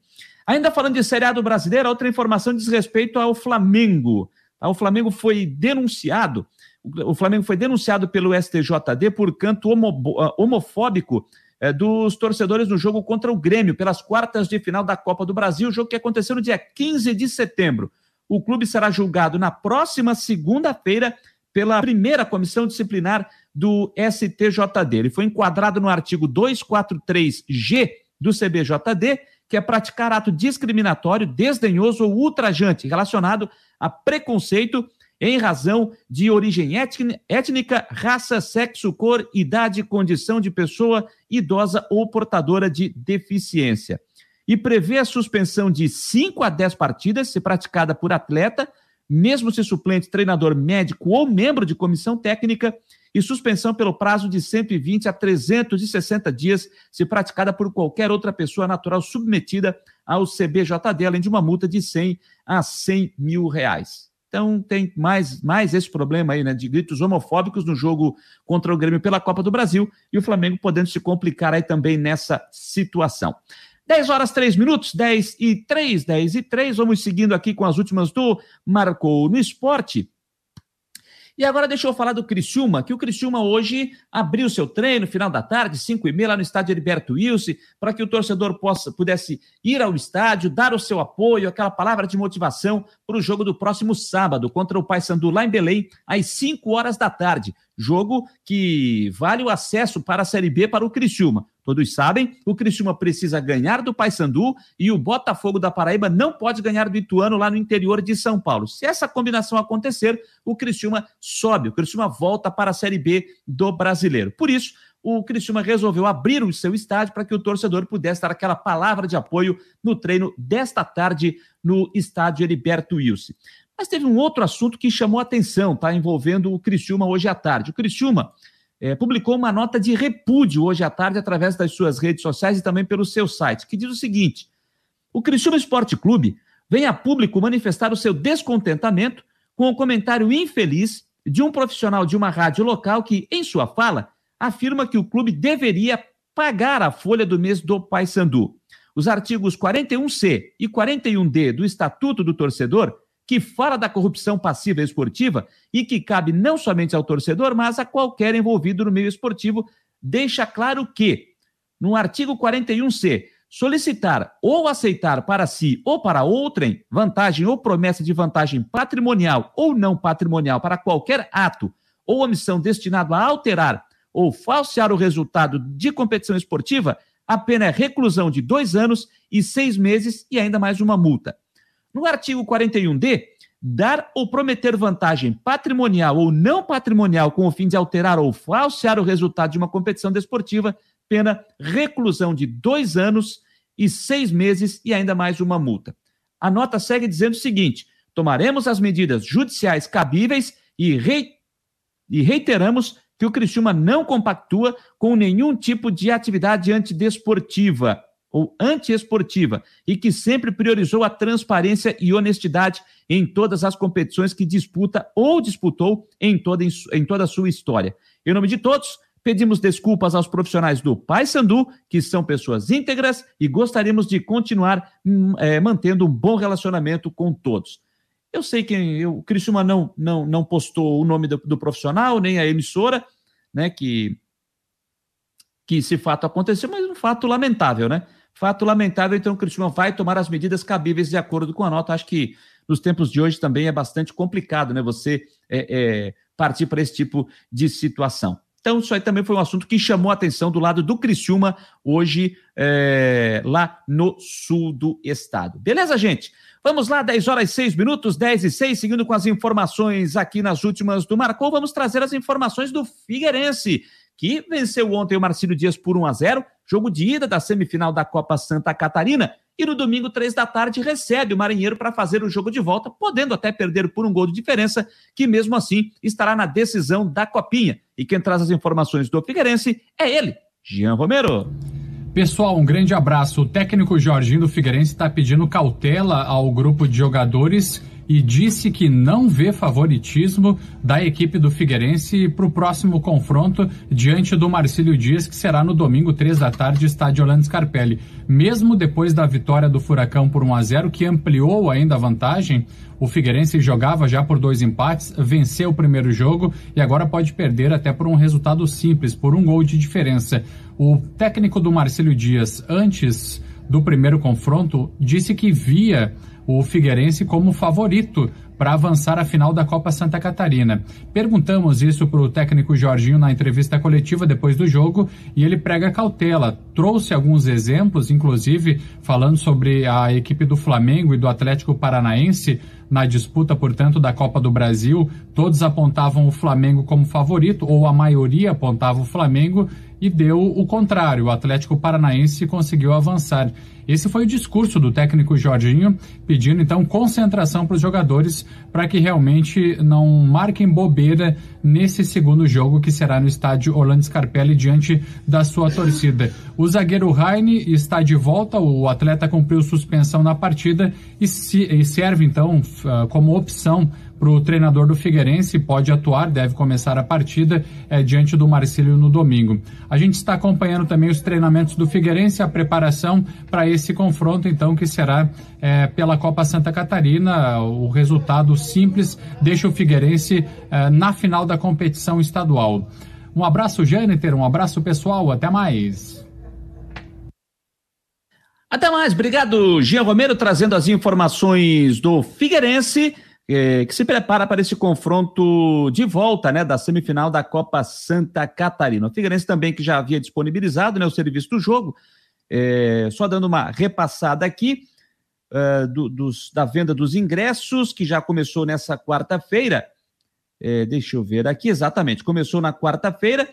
Ainda falando de seriado brasileiro, outra informação diz respeito ao Flamengo. Tá? O Flamengo foi denunciado, o Flamengo foi denunciado pelo STJD por canto homo, homofóbico é, dos torcedores no jogo contra o Grêmio, pelas quartas de final da Copa do Brasil, jogo que aconteceu no dia 15 de setembro. O clube será julgado na próxima segunda-feira pela primeira comissão disciplinar do STJD. Ele foi enquadrado no artigo 243G do CBJD, que é praticar ato discriminatório, desdenhoso ou ultrajante relacionado a preconceito em razão de origem étnica, raça, sexo, cor, idade, condição de pessoa idosa ou portadora de deficiência e prevê a suspensão de 5 a 10 partidas, se praticada por atleta, mesmo se suplente, treinador médico ou membro de comissão técnica, e suspensão pelo prazo de 120 a 360 dias, se praticada por qualquer outra pessoa natural submetida ao CBJD, além de uma multa de 100 a 100 mil reais. Então tem mais, mais esse problema aí, né, de gritos homofóbicos no jogo contra o Grêmio pela Copa do Brasil e o Flamengo podendo se complicar aí também nessa situação. 10 horas 3 minutos, 10 e 3, 10 e 3. Vamos seguindo aqui com as últimas do Marcou no Esporte. E agora deixa eu falar do Criciúma, que o Criciúma hoje abriu seu treino, final da tarde, 5 e meia, lá no estádio Heriberto Wilson, para que o torcedor possa, pudesse ir ao estádio, dar o seu apoio, aquela palavra de motivação para o jogo do próximo sábado, contra o Paysandu lá em Belém, às 5 horas da tarde. Jogo que vale o acesso para a Série B para o Criciúma. Todos sabem, o Criciúma precisa ganhar do Paysandu e o Botafogo da Paraíba não pode ganhar do Ituano lá no interior de São Paulo. Se essa combinação acontecer, o Criciúma sobe, o Criciúma volta para a Série B do Brasileiro. Por isso, o Criciúma resolveu abrir o seu estádio para que o torcedor pudesse dar aquela palavra de apoio no treino desta tarde no estádio Heriberto Wilson. Mas teve um outro assunto que chamou atenção, tá? Envolvendo o Criciúma hoje à tarde. O Criciúma é, publicou uma nota de repúdio hoje à tarde através das suas redes sociais e também pelo seu site, que diz o seguinte: o Criciúma Esporte Clube vem a público manifestar o seu descontentamento com o comentário infeliz de um profissional de uma rádio local que, em sua fala, afirma que o clube deveria pagar a folha do mês do Paysandu. Os artigos 41C e 41D do Estatuto do Torcedor que fala da corrupção passiva esportiva e que cabe não somente ao torcedor, mas a qualquer envolvido no meio esportivo, deixa claro que, no artigo 41C, solicitar ou aceitar para si ou para outrem vantagem ou promessa de vantagem patrimonial ou não patrimonial para qualquer ato ou omissão destinado a alterar ou falsear o resultado de competição esportiva, a pena é reclusão de dois anos e seis meses e ainda mais uma multa. No artigo 41D, dar ou prometer vantagem patrimonial ou não patrimonial com o fim de alterar ou falsear o resultado de uma competição desportiva, pena reclusão de dois anos e seis meses e ainda mais uma multa. A nota segue dizendo o seguinte: tomaremos as medidas judiciais cabíveis e, rei... e reiteramos que o Criciúma não compactua com nenhum tipo de atividade antidesportiva ou antiesportiva e que sempre priorizou a transparência e honestidade em todas as competições que disputa ou disputou em toda, em toda a sua história. Em nome de todos, pedimos desculpas aos profissionais do Paysandu, que são pessoas íntegras e gostaríamos de continuar é, mantendo um bom relacionamento com todos. Eu sei que eu, o Criciúma não, não, não postou o nome do, do profissional, nem a emissora, né, que, que esse fato aconteceu, mas um fato lamentável, né? Fato lamentável, então o Cristiano vai tomar as medidas cabíveis de acordo com a nota. Acho que nos tempos de hoje também é bastante complicado, né? Você é, é, partir para esse tipo de situação. Então, isso aí também foi um assunto que chamou a atenção do lado do Criciúma hoje, é, lá no sul do estado. Beleza, gente? Vamos lá, 10 horas e 6 minutos, 10 e 6, seguindo com as informações aqui nas últimas do Marcou, vamos trazer as informações do Figueirense, que venceu ontem o Marcílio Dias por 1 a 0 jogo de ida da semifinal da Copa Santa Catarina. E no domingo, três da tarde, recebe o Marinheiro para fazer o jogo de volta, podendo até perder por um gol de diferença, que mesmo assim estará na decisão da Copinha. E quem traz as informações do Figueirense é ele, Jean Romero. Pessoal, um grande abraço. O técnico Jorginho do Figueirense está pedindo cautela ao grupo de jogadores e disse que não vê favoritismo da equipe do Figueirense para o próximo confronto diante do Marcílio Dias, que será no domingo, três da tarde, estádio Orlando Scarpelli. Mesmo depois da vitória do Furacão por 1 a 0 que ampliou ainda a vantagem, o Figueirense jogava já por dois empates, venceu o primeiro jogo e agora pode perder até por um resultado simples, por um gol de diferença. O técnico do Marcílio Dias, antes do primeiro confronto, disse que via o Figueirense como favorito para avançar à final da Copa Santa Catarina. Perguntamos isso para o técnico Jorginho na entrevista coletiva depois do jogo e ele prega cautela. Trouxe alguns exemplos, inclusive falando sobre a equipe do Flamengo e do Atlético Paranaense na disputa, portanto, da Copa do Brasil. Todos apontavam o Flamengo como favorito, ou a maioria apontava o Flamengo, e deu o contrário. O Atlético Paranaense conseguiu avançar. Esse foi o discurso do técnico Jorginho, pedindo então concentração para os jogadores para que realmente não marquem bobeira nesse segundo jogo que será no estádio Orlando Scarpelli diante da sua torcida. O zagueiro Raine está de volta, o atleta cumpriu suspensão na partida e, se, e serve então como opção para o treinador do Figueirense, pode atuar, deve começar a partida é, diante do Marcílio no domingo. A gente está acompanhando também os treinamentos do Figueirense, a preparação para esse confronto, então, que será é, pela Copa Santa Catarina. O resultado simples deixa o Figueirense é, na final da competição estadual. Um abraço, Jâniter, um abraço pessoal, até mais. Até mais, obrigado, Jean Romero, trazendo as informações do Figueirense é, que se prepara para esse confronto de volta né, da semifinal da Copa Santa Catarina. O Figueirense também que já havia disponibilizado né, o serviço do jogo, é, só dando uma repassada aqui é, do, dos, da venda dos ingressos, que já começou nessa quarta-feira. Deixa eu ver aqui, exatamente, começou na quarta-feira,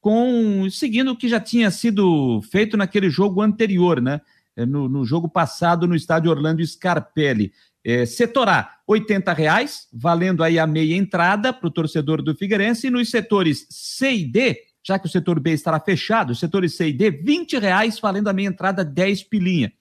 com seguindo o que já tinha sido feito naquele jogo anterior, né? É, no, no jogo passado no estádio Orlando Scarpelli. É, setor A, R$ reais, valendo aí a meia entrada para o torcedor do Figueirense. E nos setores C e D, já que o setor B estará fechado, os setores C e D, R$ reais, valendo a meia entrada 10 pilinha.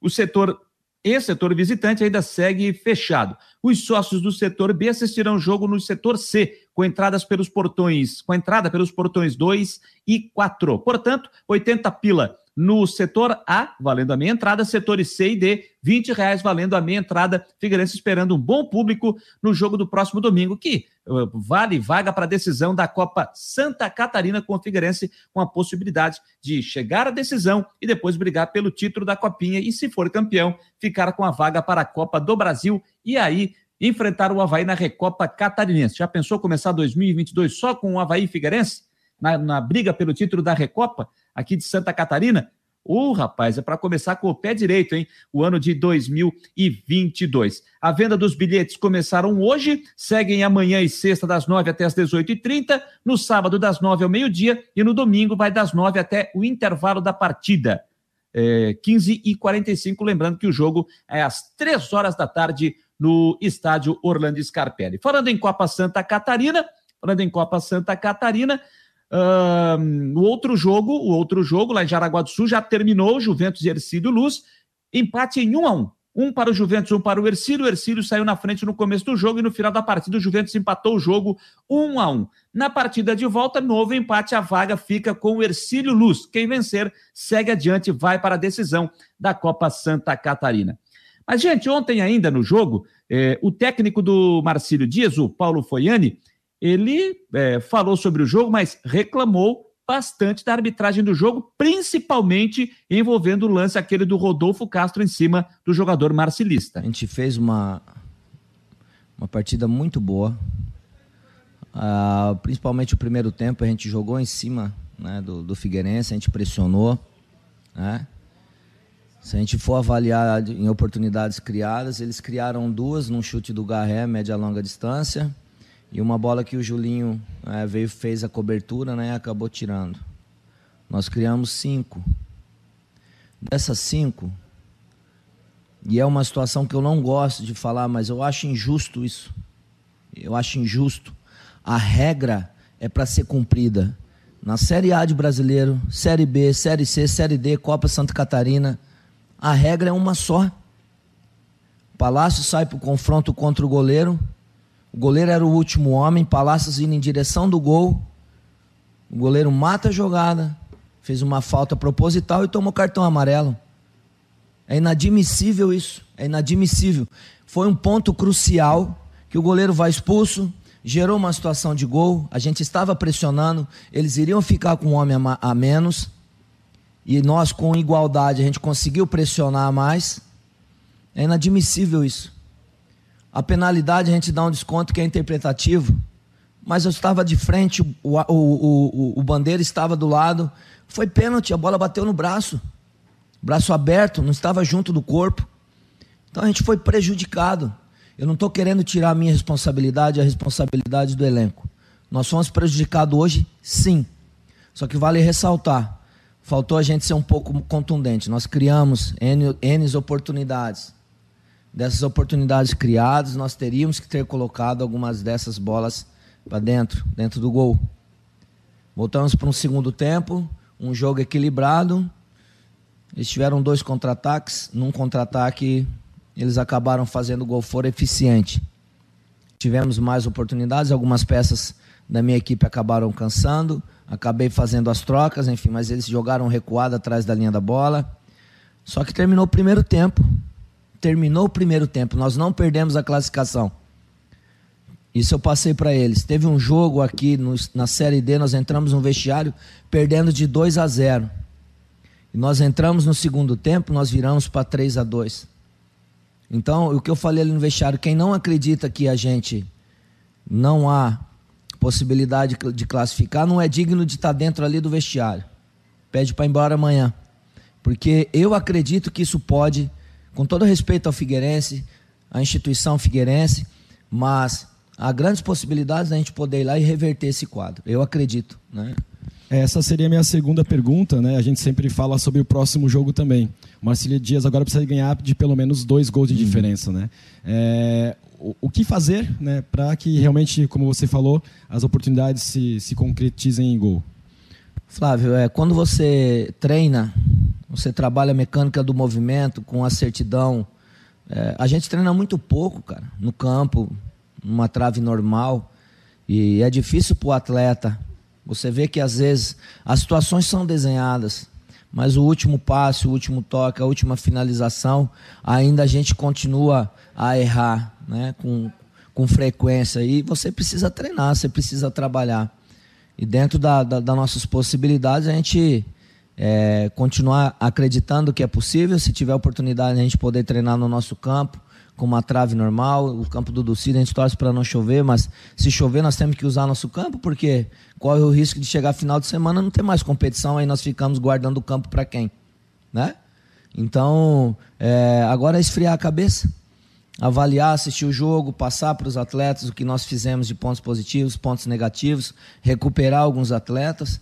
O setor e setor visitante ainda segue fechado. Os sócios do setor B assistirão o jogo no setor C, com entradas pelos portões, com entrada pelos portões 2 e 4. Portanto, 80 pila no setor A, valendo a meia entrada, setores C e D, 20 reais valendo a meia entrada. Figueirense esperando um bom público no jogo do próximo domingo, que uh, vale vaga para a decisão da Copa Santa Catarina com o Figueirense, com a possibilidade de chegar à decisão e depois brigar pelo título da Copinha e, se for campeão, ficar com a vaga para a Copa do Brasil e aí enfrentar o Havaí na Recopa Catarinense. Já pensou começar 2022 só com o Havaí Figueirense? Na, na briga pelo título da Recopa? Aqui de Santa Catarina, Ô, oh, rapaz, é para começar com o pé direito, hein? O ano de 2022. A venda dos bilhetes começaram hoje, seguem amanhã e sexta, das 9 até as 18h30, no sábado, das 9 ao meio-dia, e no domingo vai das 9 até o intervalo da partida. É, 15 e 45 lembrando que o jogo é às 3 horas da tarde no estádio Orlando Scarpelli. Falando em Copa Santa Catarina, falando em Copa Santa Catarina, o outro jogo, o outro jogo lá em Jaraguá do Sul já terminou, Juventus e Ercílio Luz, empate em 1 a 1. Um para o Juventus, um para o Ercílio. O Ercílio saiu na frente no começo do jogo e no final da partida o Juventus empatou o jogo 1 a 1. Na partida de volta, novo empate, a vaga fica com o Ercílio Luz. Quem vencer segue adiante, vai para a decisão da Copa Santa Catarina. Mas, gente, ontem ainda no jogo, eh, o técnico do Marcílio Dias, o Paulo Foiani, ele é, falou sobre o jogo, mas reclamou bastante da arbitragem do jogo, principalmente envolvendo o lance aquele do Rodolfo Castro em cima do jogador marcilista. A gente fez uma, uma partida muito boa, uh, principalmente o primeiro tempo, a gente jogou em cima né, do, do Figueirense, a gente pressionou, né? Se a gente for avaliar em oportunidades criadas, eles criaram duas num chute do Garré, média longa distância, e uma bola que o Julinho é, veio, fez a cobertura, né? Acabou tirando. Nós criamos cinco. Dessas cinco, e é uma situação que eu não gosto de falar, mas eu acho injusto isso. Eu acho injusto. A regra é para ser cumprida. Na Série A de brasileiro, Série B, Série C, Série D, Copa Santa Catarina, a regra é uma só. Palácio sai para o confronto contra o goleiro, o goleiro era o último homem, Palácios indo em direção do gol. O goleiro mata a jogada, fez uma falta proposital e tomou cartão amarelo. É inadmissível isso, é inadmissível. Foi um ponto crucial que o goleiro vai expulso, gerou uma situação de gol, a gente estava pressionando, eles iriam ficar com um homem a menos, e nós com igualdade a gente conseguiu pressionar mais. É inadmissível isso. A penalidade a gente dá um desconto que é interpretativo, mas eu estava de frente, o, o, o, o bandeira estava do lado. Foi pênalti, a bola bateu no braço. Braço aberto, não estava junto do corpo. Então a gente foi prejudicado. Eu não estou querendo tirar a minha responsabilidade, a responsabilidade do elenco. Nós fomos prejudicados hoje, sim. Só que vale ressaltar: faltou a gente ser um pouco contundente. Nós criamos N, N oportunidades dessas oportunidades criadas, nós teríamos que ter colocado algumas dessas bolas para dentro, dentro do gol. Voltamos para um segundo tempo, um jogo equilibrado. Eles tiveram dois contra-ataques. Num contra-ataque, eles acabaram fazendo o gol fora eficiente. Tivemos mais oportunidades, algumas peças da minha equipe acabaram cansando. Acabei fazendo as trocas, enfim, mas eles jogaram recuado atrás da linha da bola. Só que terminou o primeiro tempo terminou o primeiro tempo, nós não perdemos a classificação. Isso eu passei para eles. Teve um jogo aqui no, na Série D, nós entramos no vestiário perdendo de 2 a 0. E nós entramos no segundo tempo, nós viramos para 3 a 2. Então, o que eu falei ali no vestiário, quem não acredita que a gente não há possibilidade de classificar, não é digno de estar tá dentro ali do vestiário. Pede para ir embora amanhã. Porque eu acredito que isso pode com todo respeito ao Figueirense, à instituição Figueirense, mas há grandes possibilidades da gente poder ir lá e reverter esse quadro. Eu acredito, né? Essa seria a minha segunda pergunta, né? A gente sempre fala sobre o próximo jogo também. O Marcílio Dias agora precisa ganhar de pelo menos dois gols de uhum. diferença, né? É, o, o, que fazer, né, para que realmente, como você falou, as oportunidades se, se concretizem em gol? Flávio, é, quando você treina você trabalha a mecânica do movimento com a certidão. É, a gente treina muito pouco, cara, no campo, numa trave normal. E é difícil para o atleta. Você vê que às vezes as situações são desenhadas, mas o último passe, o último toque, a última finalização, ainda a gente continua a errar né, com, com frequência. E você precisa treinar, você precisa trabalhar. E dentro da, da, das nossas possibilidades, a gente é, continuar acreditando que é possível, se tiver oportunidade a gente poder treinar no nosso campo, com uma trave normal, o campo do Ducida a gente torce para não chover, mas se chover nós temos que usar nosso campo, porque corre o risco de chegar final de semana não ter mais competição, aí nós ficamos guardando o campo para quem? né? Então, é, agora é esfriar a cabeça, avaliar, assistir o jogo, passar para os atletas o que nós fizemos de pontos positivos, pontos negativos, recuperar alguns atletas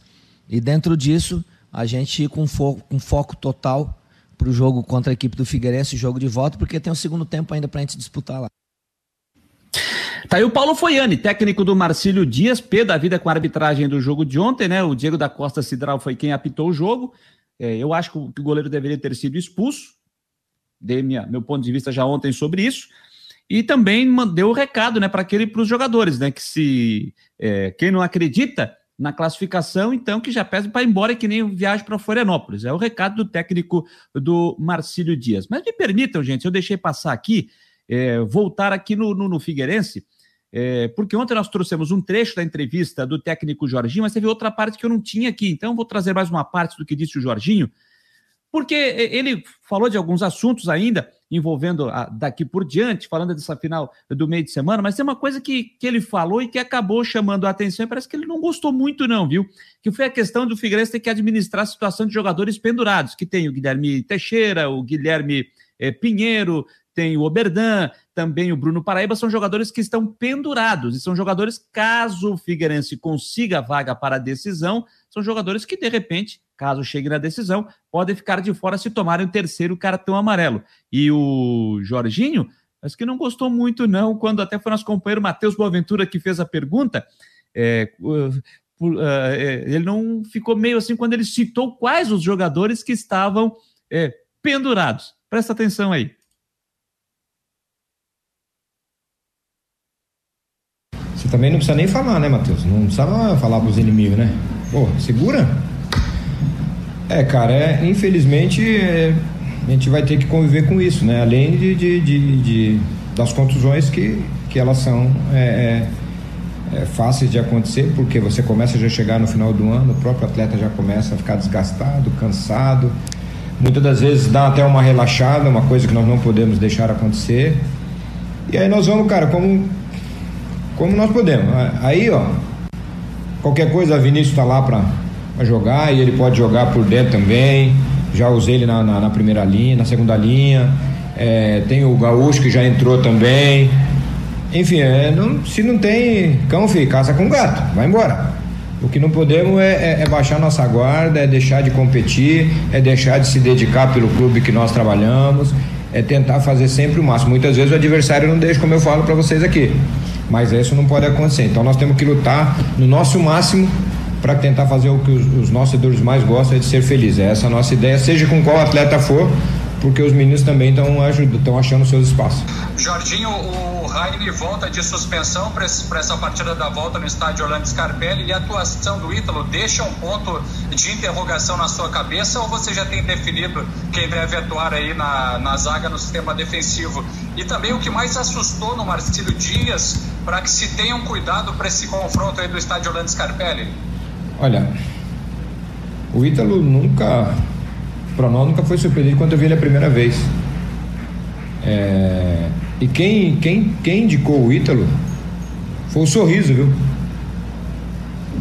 e dentro disso a gente ir com foco, com foco total para o jogo contra a equipe do Figueirense, jogo de volta, porque tem o um segundo tempo ainda para a gente disputar lá. Tá aí o Paulo Foiane, técnico do Marcílio Dias, P da vida com a arbitragem do jogo de ontem, né? O Diego da Costa Cidral foi quem apitou o jogo. É, eu acho que o goleiro deveria ter sido expulso. Dei minha, meu ponto de vista já ontem sobre isso. E também deu o recado né, para aquele para os jogadores, né? Que se é, quem não acredita na classificação, então que já pesa para ir embora que nem viagem para Florianópolis. É o recado do técnico do Marcílio Dias. Mas me permitam, gente, eu deixei passar aqui, é, voltar aqui no, no, no Figueirense, é, porque ontem nós trouxemos um trecho da entrevista do técnico Jorginho, mas teve outra parte que eu não tinha aqui, então vou trazer mais uma parte do que disse o Jorginho, porque ele falou de alguns assuntos ainda envolvendo a, daqui por diante, falando dessa final do meio de semana, mas tem uma coisa que, que ele falou e que acabou chamando a atenção, e parece que ele não gostou muito, não, viu? Que foi a questão do Figueirense ter que administrar a situação de jogadores pendurados, que tem o Guilherme Teixeira, o Guilherme é, Pinheiro, tem o Oberdan, também o Bruno Paraíba, são jogadores que estão pendurados, e são jogadores, caso o Figueirense consiga a vaga para a decisão, são jogadores que, de repente, caso chegue na decisão, podem ficar de fora se tomarem o terceiro cartão amarelo. E o Jorginho, acho que não gostou muito, não, quando até foi nosso companheiro Matheus Boaventura que fez a pergunta. É, uh, ele não ficou meio assim quando ele citou quais os jogadores que estavam é, pendurados. Presta atenção aí. Você também não precisa nem falar, né, Matheus? Não precisa falar pros inimigos, né? Pô, segura. É, cara, é, infelizmente é, a gente vai ter que conviver com isso, né? Além de, de, de, de das contusões que, que elas são é, é, é fáceis de acontecer, porque você começa a já chegar no final do ano, o próprio atleta já começa a ficar desgastado, cansado. Muitas das vezes dá até uma relaxada, uma coisa que nós não podemos deixar acontecer. E aí nós vamos, cara, como como nós podemos. Aí, ó, qualquer coisa, Vinícius está lá para jogar e ele pode jogar por dentro também. Já usei ele na, na, na primeira linha, na segunda linha. É, tem o Gaúcho que já entrou também. Enfim, é, não, se não tem cão, filho, caça com gato, vai embora. O que não podemos é, é, é, baixar nossa guarda, é deixar de competir, é deixar de se dedicar pelo clube que nós trabalhamos, é tentar fazer sempre o máximo. Muitas vezes o adversário não deixa, como eu falo para vocês aqui. Mas isso não pode acontecer. Então nós temos que lutar no nosso máximo para tentar fazer o que os, os nossos torcedores mais gostam é de ser felizes. É essa a nossa ideia, seja com qual atleta for, porque os meninos também estão achando seus espaços. Jorginho, o Raine volta de suspensão para essa partida da volta no estádio Orlando Scarpelli e a atuação do Ítalo deixa um ponto de interrogação na sua cabeça ou você já tem definido quem deve atuar aí na, na zaga no sistema defensivo? E também o que mais assustou no Marcílio Dias para que se tenham cuidado para esse confronto aí do estádio Orlando Scarpelli? Olha, o Ítalo nunca, para nós, nunca foi surpreendido quando eu vi ele a primeira vez. É, e quem, quem, quem indicou o Ítalo foi o Sorriso, viu?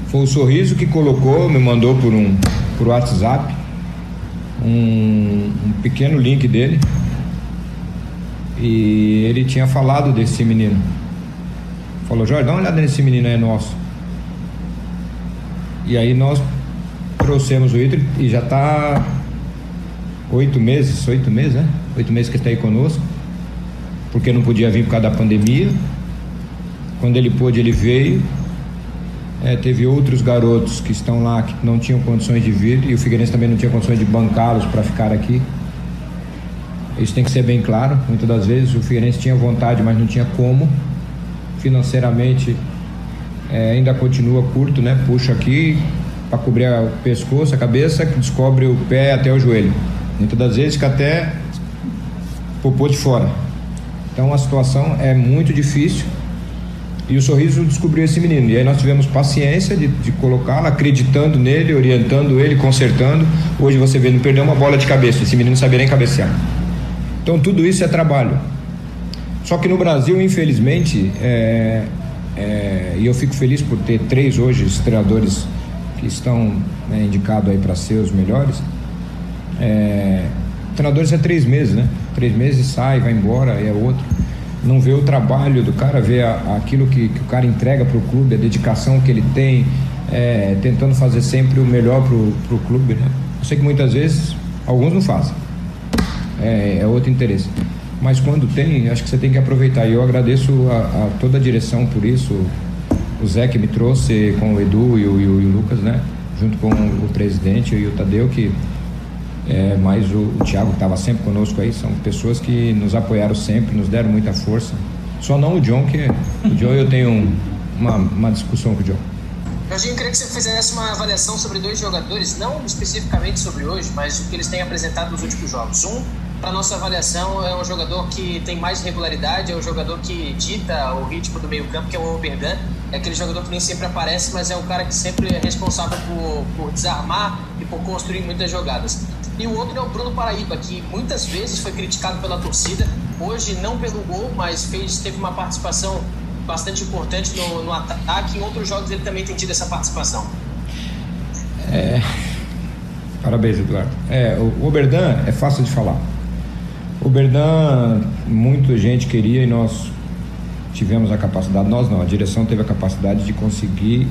Foi o Sorriso que colocou, me mandou por um por WhatsApp um, um pequeno link dele e ele tinha falado desse menino. Falou, Jorge, dá uma olhada nesse menino aí nosso. E aí nós trouxemos o Ítalo e já está oito meses, oito meses, né? Oito meses que está aí conosco porque não podia vir por causa da pandemia. Quando ele pôde, ele veio. É, teve outros garotos que estão lá que não tinham condições de vir e o Figueirense também não tinha condições de bancá-los para ficar aqui. Isso tem que ser bem claro. Muitas das vezes o Figueirense tinha vontade, mas não tinha como. Financeiramente é, ainda continua curto, né? Puxa aqui para cobrir o pescoço, a cabeça, que descobre o pé até o joelho. Muitas das vezes fica até popô de fora. Então a situação é muito difícil. E o sorriso descobriu esse menino. E aí nós tivemos paciência de, de colocá-lo, acreditando nele, orientando ele, consertando. Hoje você vê, não perdeu uma bola de cabeça. Esse menino não sabia nem cabecear. Então tudo isso é trabalho. Só que no Brasil, infelizmente, é, é, e eu fico feliz por ter três hoje treinadores que estão né, indicados aí para ser os melhores. É, treinadores é três meses, né? Três meses sai, vai embora, é outro. Não vê o trabalho do cara, vê a, aquilo que, que, o cara entrega para o clube, a dedicação que ele tem, é, tentando fazer sempre o melhor para o clube, né? Eu sei que muitas vezes alguns não fazem. É, é outro interesse. Mas quando tem, acho que você tem que aproveitar. E eu agradeço a, a toda a direção por isso. O Zé que me trouxe com o Edu e o, e o, Lucas, né? Junto com o presidente e o Tadeu, que é, mas o, o Thiago estava sempre conosco aí, são pessoas que nos apoiaram sempre, nos deram muita força. Só não o John, que o John eu tenho um, uma, uma discussão com o John. Jorginho, queria que você fizesse uma avaliação sobre dois jogadores, não especificamente sobre hoje, mas o que eles têm apresentado nos últimos jogos. Um para nossa avaliação, é um jogador que tem mais regularidade, é um jogador que dita o ritmo do meio-campo, que é o Oberdan. É aquele jogador que nem sempre aparece, mas é o cara que sempre é responsável por, por desarmar e por construir muitas jogadas. E o outro é o Bruno Paraíba, que muitas vezes foi criticado pela torcida, hoje não pelo gol, mas fez, teve uma participação bastante importante no, no ataque. Em outros jogos ele também tem tido essa participação. É... Parabéns, Eduardo. É, o Oberdan é fácil de falar. O Berdan, muita gente queria e nós tivemos a capacidade, nós não, a direção teve a capacidade de conseguir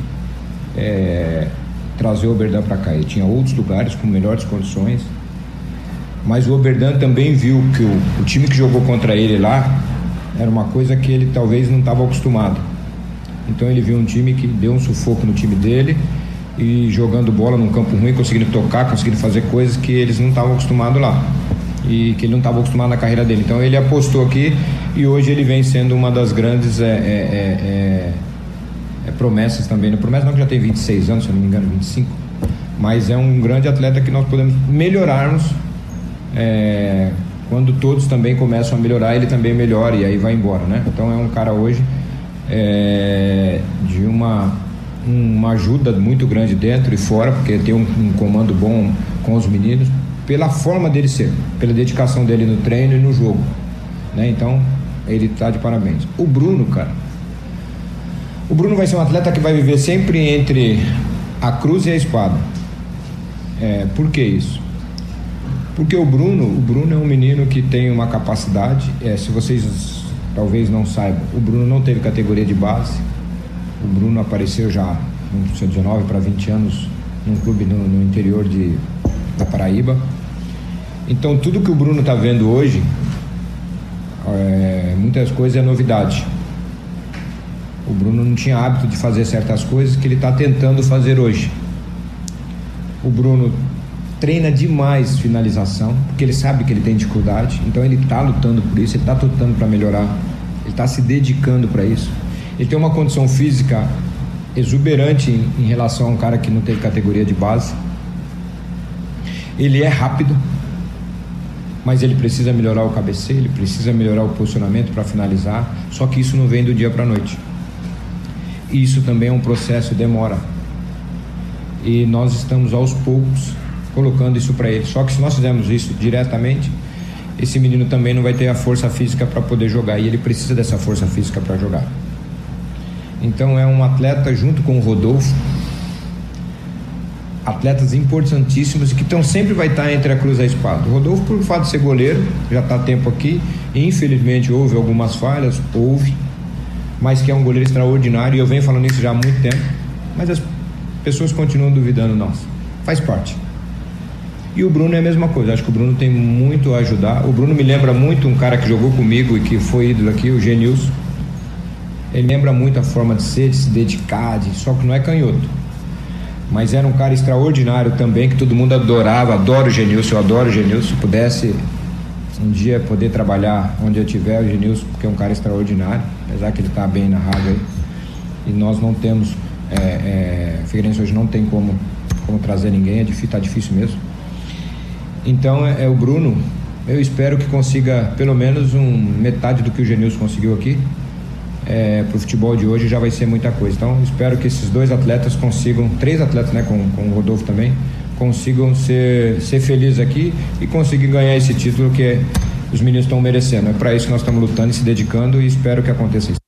é, trazer o Oberdan para cá. Ele tinha outros lugares com melhores condições, mas o Oberdan também viu que o, o time que jogou contra ele lá era uma coisa que ele talvez não estava acostumado. Então ele viu um time que deu um sufoco no time dele e jogando bola num campo ruim, conseguindo tocar, conseguindo fazer coisas que eles não estavam acostumados lá e que ele não estava acostumado na carreira dele. Então ele apostou aqui e hoje ele vem sendo uma das grandes é, é, é, é, é promessas também. Não promessa não que já tem 26 anos, se eu não me engano, 25. Mas é um grande atleta que nós podemos melhorarmos é, quando todos também começam a melhorar, ele também melhora e aí vai embora, né? Então é um cara hoje de uma uma ajuda muito grande dentro e fora, porque tem um, um comando bom com os meninos pela forma dele ser, pela dedicação dele no treino e no jogo. Né? Então, ele está de parabéns. O Bruno, cara. O Bruno vai ser um atleta que vai viver sempre entre a cruz e a espada. É, por que isso? Porque o Bruno, o Bruno é um menino que tem uma capacidade, é, se vocês talvez não saibam, o Bruno não teve categoria de base. O Bruno apareceu já com 19 para 20 anos num clube no, no interior de, da Paraíba. Então tudo que o Bruno está vendo hoje, é, muitas coisas é novidade. O Bruno não tinha hábito de fazer certas coisas que ele está tentando fazer hoje. O Bruno treina demais finalização, porque ele sabe que ele tem dificuldade, então ele está lutando por isso, ele está lutando para melhorar, ele está se dedicando para isso. Ele tem uma condição física exuberante em, em relação a um cara que não teve categoria de base. Ele é rápido, mas ele precisa melhorar o cabeceio, ele precisa melhorar o posicionamento para finalizar. Só que isso não vem do dia para a noite. Isso também é um processo, demora. E nós estamos aos poucos colocando isso para ele. Só que se nós fizermos isso diretamente, esse menino também não vai ter a força física para poder jogar e ele precisa dessa força física para jogar. Então é um atleta junto com o Rodolfo atletas importantíssimos que estão sempre vai estar entre a cruz e a espada. O Rodolfo, por fato de ser goleiro, já está tempo aqui. Infelizmente houve algumas falhas, houve, mas que é um goleiro extraordinário e eu venho falando isso já há muito tempo. Mas as pessoas continuam duvidando nós. Faz parte. E o Bruno é a mesma coisa. Acho que o Bruno tem muito a ajudar. O Bruno me lembra muito um cara que jogou comigo e que foi ídolo aqui, o Genilson. Ele lembra muito a forma de ser, de se dedicar, de... só que não é canhoto mas era um cara extraordinário também, que todo mundo adorava, adoro o Genilson, eu adoro o Genilson, se pudesse um dia poder trabalhar onde eu tiver, o Genilson, porque é um cara extraordinário, apesar que ele está bem na rádio aí, e nós não temos, é, é, Figueirense hoje não tem como, como trazer ninguém, é difícil, tá difícil mesmo. Então é, é o Bruno, eu espero que consiga pelo menos um metade do que o Genilson conseguiu aqui, é, para o futebol de hoje já vai ser muita coisa. Então espero que esses dois atletas consigam, três atletas, né, com, com o Rodolfo também, consigam ser, ser felizes aqui e conseguir ganhar esse título que os meninos estão merecendo. É para isso que nós estamos lutando e se dedicando e espero que aconteça isso.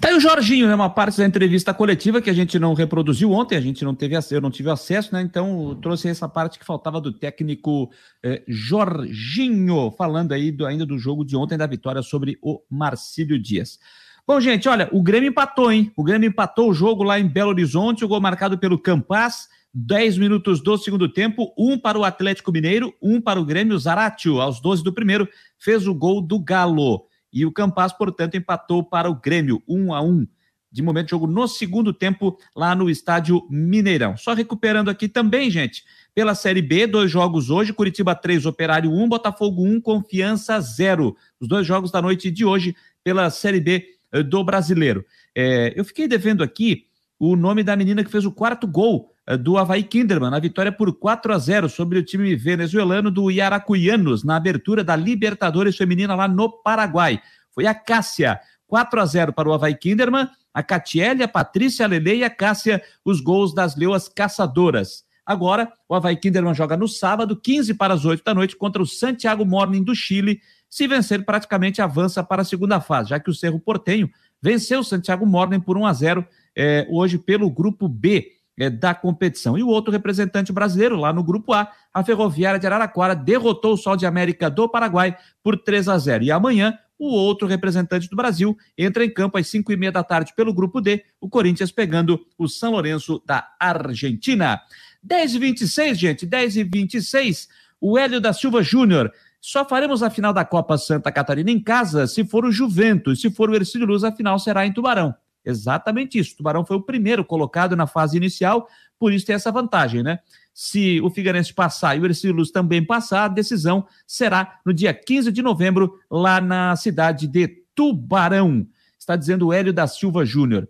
Tá aí o Jorginho, né? Uma parte da entrevista coletiva que a gente não reproduziu ontem, a gente não teve acesso, eu não tive acesso, né? Então trouxe essa parte que faltava do técnico eh, Jorginho, falando aí do, ainda do jogo de ontem, da vitória sobre o Marcílio Dias. Bom, gente, olha, o Grêmio empatou, hein? O Grêmio empatou o jogo lá em Belo Horizonte, o gol marcado pelo Campas, 10 minutos do segundo tempo, um para o Atlético Mineiro, um para o Grêmio Zaratio, aos 12 do primeiro, fez o gol do Galo. E o Campas, portanto, empatou para o Grêmio, 1 a 1 de momento de jogo no segundo tempo lá no estádio Mineirão. Só recuperando aqui também, gente, pela Série B, dois jogos hoje, Curitiba 3, Operário 1, Botafogo 1, Confiança 0. Os dois jogos da noite de hoje pela Série B eh, do brasileiro. É, eu fiquei devendo aqui o nome da menina que fez o quarto gol do Havaí Kinderman, na vitória por 4 a 0 sobre o time venezuelano do Iaracuianos, na abertura da Libertadores Feminina lá no Paraguai. Foi a Cássia, 4 a 0 para o Havaí Kinderman, a Catiele, a Patrícia, a Lele e a Cássia, os gols das leoas caçadoras. Agora, o Havaí Kinderman joga no sábado, 15 para as 8 da noite, contra o Santiago Morning do Chile, se vencer, praticamente avança para a segunda fase, já que o Cerro Portenho venceu o Santiago Morning por 1 a 0 é, hoje pelo grupo B é, da competição. E o outro representante brasileiro, lá no grupo A, a Ferroviária de Araraquara, derrotou o Sol de América do Paraguai por 3 a 0 E amanhã, o outro representante do Brasil entra em campo às 5 e meia da tarde pelo grupo D, o Corinthians pegando o São Lourenço da Argentina. 10 e 26, gente, 10 e 26. O Hélio da Silva Júnior só faremos a final da Copa Santa Catarina em casa se for o Juventus. Se for o Ercílio Luz, a final será em Tubarão. Exatamente isso. O Tubarão foi o primeiro colocado na fase inicial, por isso tem essa vantagem, né? Se o Figueirense passar e o Ercílio Luz também passar, a decisão será no dia 15 de novembro, lá na cidade de Tubarão. Está dizendo o Hélio da Silva Júnior.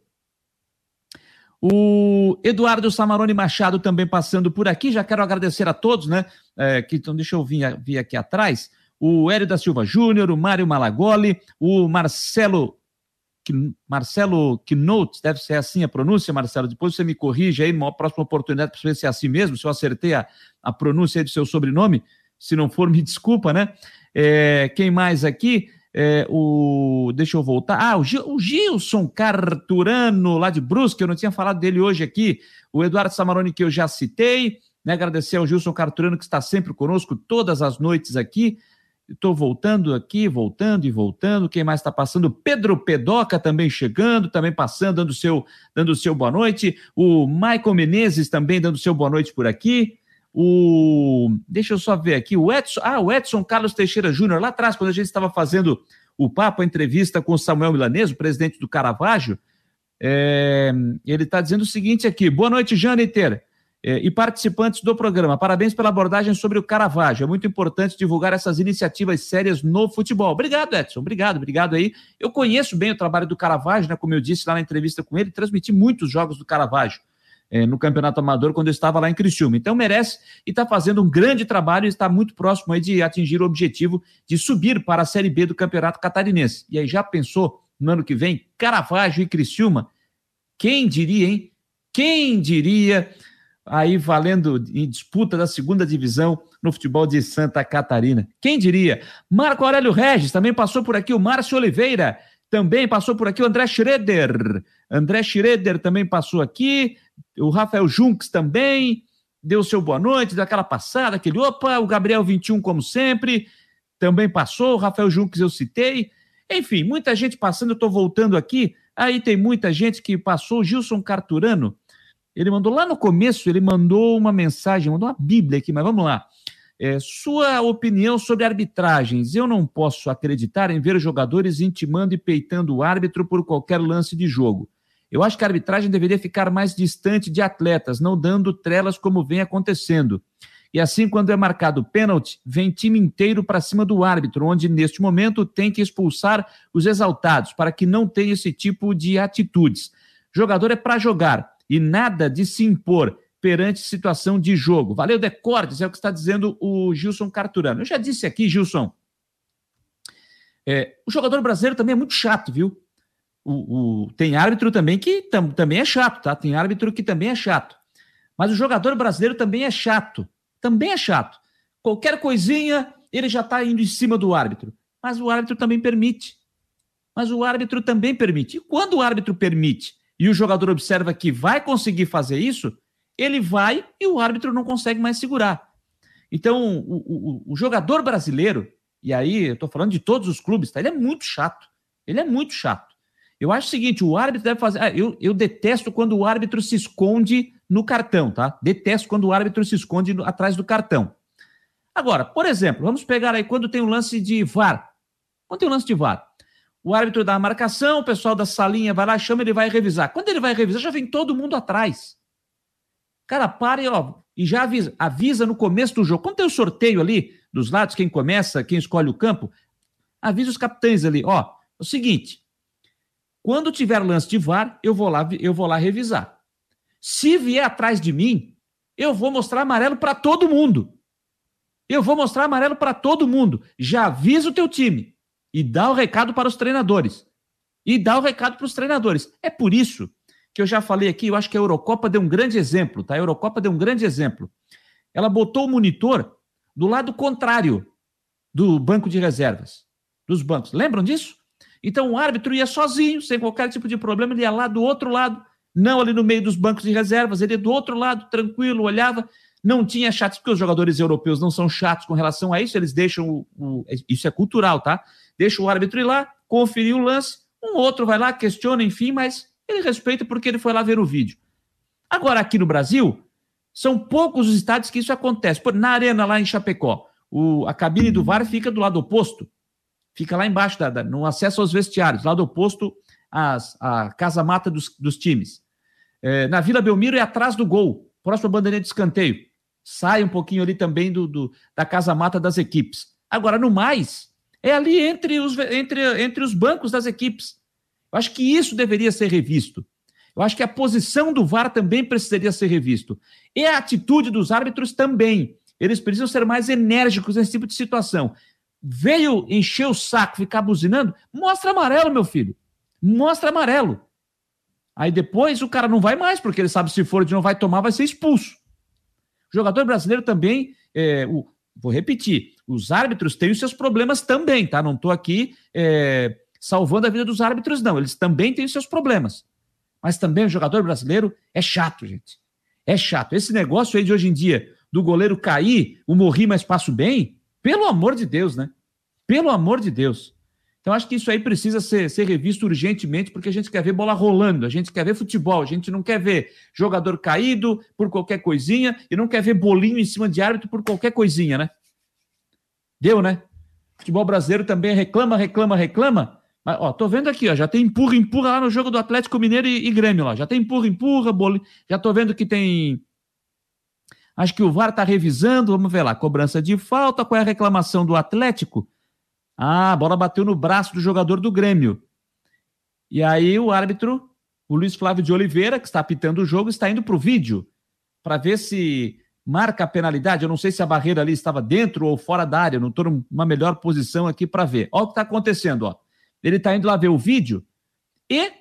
O Eduardo Samarone Machado também passando por aqui. Já quero agradecer a todos, né? É, que, então, deixa eu vir, vir aqui atrás. O Hélio da Silva Júnior, o Mário Malagoli, o Marcelo Marcelo Knot, deve ser assim a pronúncia, Marcelo. Depois você me corrige aí numa próxima oportunidade para ver se é assim mesmo, se eu acertei a, a pronúncia do seu sobrenome. Se não for, me desculpa, né? É, quem mais aqui? É, o, deixa eu voltar. Ah, o, o Gilson Carturano, lá de Brusque, eu não tinha falado dele hoje aqui. O Eduardo Samaroni, que eu já citei. Né, agradecer ao Gilson Carturano, que está sempre conosco todas as noites aqui. Estou voltando aqui, voltando e voltando. Quem mais está passando? Pedro Pedoca também chegando, também passando, dando seu, dando seu boa noite. O Michael Menezes também dando seu boa noite por aqui. O deixa eu só ver aqui, o Edson, ah, o Edson Carlos Teixeira Júnior, lá atrás, quando a gente estava fazendo o papo, a entrevista com o Samuel Milanês, o presidente do Caravaggio, é, ele está dizendo o seguinte aqui: boa noite, Janiter. É, e participantes do programa. Parabéns pela abordagem sobre o Caravaggio. É muito importante divulgar essas iniciativas sérias no futebol. Obrigado, Edson. Obrigado, obrigado aí. Eu conheço bem o trabalho do Caravaggio, né? Como eu disse lá na entrevista com ele, transmiti muitos jogos do Caravaggio é, no Campeonato Amador quando eu estava lá em Criciúma. Então merece e está fazendo um grande trabalho e está muito próximo aí de atingir o objetivo de subir para a Série B do Campeonato Catarinense. E aí já pensou no ano que vem, Caravaggio e Criciúma? Quem diria, hein? Quem diria aí valendo em disputa da segunda divisão no futebol de Santa Catarina? Quem diria? Marco Aurélio Regis também passou por aqui, o Márcio Oliveira também passou por aqui, o André Schroeder. André Schroeder também passou aqui o Rafael Junks também deu seu boa noite, deu aquela passada, aquele opa, o Gabriel 21, como sempre, também passou, o Rafael Junks eu citei. Enfim, muita gente passando, eu estou voltando aqui. Aí tem muita gente que passou, Gilson Carturano, ele mandou lá no começo, ele mandou uma mensagem, mandou uma Bíblia aqui, mas vamos lá. É, sua opinião sobre arbitragens. Eu não posso acreditar em ver jogadores intimando e peitando o árbitro por qualquer lance de jogo. Eu acho que a arbitragem deveria ficar mais distante de atletas, não dando trelas como vem acontecendo. E assim, quando é marcado pênalti, vem time inteiro para cima do árbitro, onde neste momento tem que expulsar os exaltados, para que não tenha esse tipo de atitudes. Jogador é para jogar e nada de se impor perante situação de jogo. Valeu, Decordes, é o que está dizendo o Gilson Carturano. Eu já disse aqui, Gilson, é, o jogador brasileiro também é muito chato, viu? O, o, tem árbitro também que tam, também é chato, tá? Tem árbitro que também é chato. Mas o jogador brasileiro também é chato. Também é chato. Qualquer coisinha, ele já está indo em cima do árbitro. Mas o árbitro também permite. mas o árbitro também permite. E quando o árbitro permite e o jogador observa que vai conseguir fazer isso, ele vai e o árbitro não consegue mais segurar. Então, o, o, o jogador brasileiro, e aí eu estou falando de todos os clubes, tá? ele é muito chato. Ele é muito chato. Eu acho o seguinte: o árbitro deve fazer. Ah, eu, eu detesto quando o árbitro se esconde no cartão, tá? Detesto quando o árbitro se esconde no, atrás do cartão. Agora, por exemplo, vamos pegar aí quando tem um lance de VAR. Quando tem um lance de VAR, o árbitro dá a marcação, o pessoal da salinha vai lá, chama, ele vai revisar. Quando ele vai revisar, já vem todo mundo atrás. Cara, para e, ó, e já avisa, avisa no começo do jogo. Quando tem o sorteio ali dos lados, quem começa, quem escolhe o campo, avisa os capitães ali, ó, é o seguinte, quando tiver lance de VAR, eu vou lá, eu vou lá revisar. Se vier atrás de mim, eu vou mostrar amarelo para todo mundo. Eu vou mostrar amarelo para todo mundo. Já avisa o teu time e dá o recado para os treinadores. E dá o recado para os treinadores. É por isso que eu já falei aqui, eu acho que a Eurocopa deu um grande exemplo, tá? A Eurocopa deu um grande exemplo. Ela botou o monitor do lado contrário do banco de reservas, dos bancos. Lembram disso? Então o árbitro ia sozinho, sem qualquer tipo de problema, ele ia lá do outro lado, não ali no meio dos bancos de reservas, ele ia do outro lado, tranquilo, olhava, não tinha chatos, porque os jogadores europeus não são chatos com relação a isso, eles deixam o, o isso é cultural, tá? Deixa o árbitro ir lá, conferir o lance, um outro vai lá, questiona, enfim, mas ele respeita porque ele foi lá ver o vídeo. Agora, aqui no Brasil, são poucos os estádios que isso acontece. Por, na arena lá em Chapecó, o, a cabine do VAR fica do lado oposto. Fica lá embaixo, da, da, no acesso aos vestiários, lado oposto às, à casa-mata dos, dos times. É, na Vila Belmiro é atrás do gol, próximo à bandeirinha de escanteio. Sai um pouquinho ali também do, do da casa-mata das equipes. Agora, no mais, é ali entre os, entre, entre os bancos das equipes. Eu acho que isso deveria ser revisto. Eu acho que a posição do VAR também precisaria ser revisto. E a atitude dos árbitros também. Eles precisam ser mais enérgicos nesse tipo de situação. Veio encher o saco, ficar buzinando? Mostra amarelo, meu filho. Mostra amarelo. Aí depois o cara não vai mais, porque ele sabe se for de não vai tomar, vai ser expulso. O jogador brasileiro também, é, o, vou repetir, os árbitros têm os seus problemas também, tá? Não estou aqui é, salvando a vida dos árbitros, não. Eles também têm os seus problemas. Mas também o jogador brasileiro é chato, gente. É chato. Esse negócio aí de hoje em dia, do goleiro cair, o morri, mas passo bem, pelo amor de Deus, né? Pelo amor de Deus. Então, acho que isso aí precisa ser, ser revisto urgentemente, porque a gente quer ver bola rolando, a gente quer ver futebol, a gente não quer ver jogador caído por qualquer coisinha e não quer ver bolinho em cima de árbitro por qualquer coisinha, né? Deu, né? Futebol brasileiro também reclama, reclama, reclama. Mas, ó, tô vendo aqui, ó, já tem empurra, empurra lá no jogo do Atlético Mineiro e, e Grêmio lá. Já tem empurra, empurra, bolinho. Já tô vendo que tem Acho que o VAR está revisando, vamos ver lá. Cobrança de falta, qual é a reclamação do Atlético? Ah, a bola bateu no braço do jogador do Grêmio. E aí o árbitro, o Luiz Flávio de Oliveira, que está apitando o jogo, está indo para o vídeo para ver se marca a penalidade. Eu não sei se a barreira ali estava dentro ou fora da área, eu não estou numa melhor posição aqui para ver. Olha o que está acontecendo. Ó. Ele está indo lá ver o vídeo e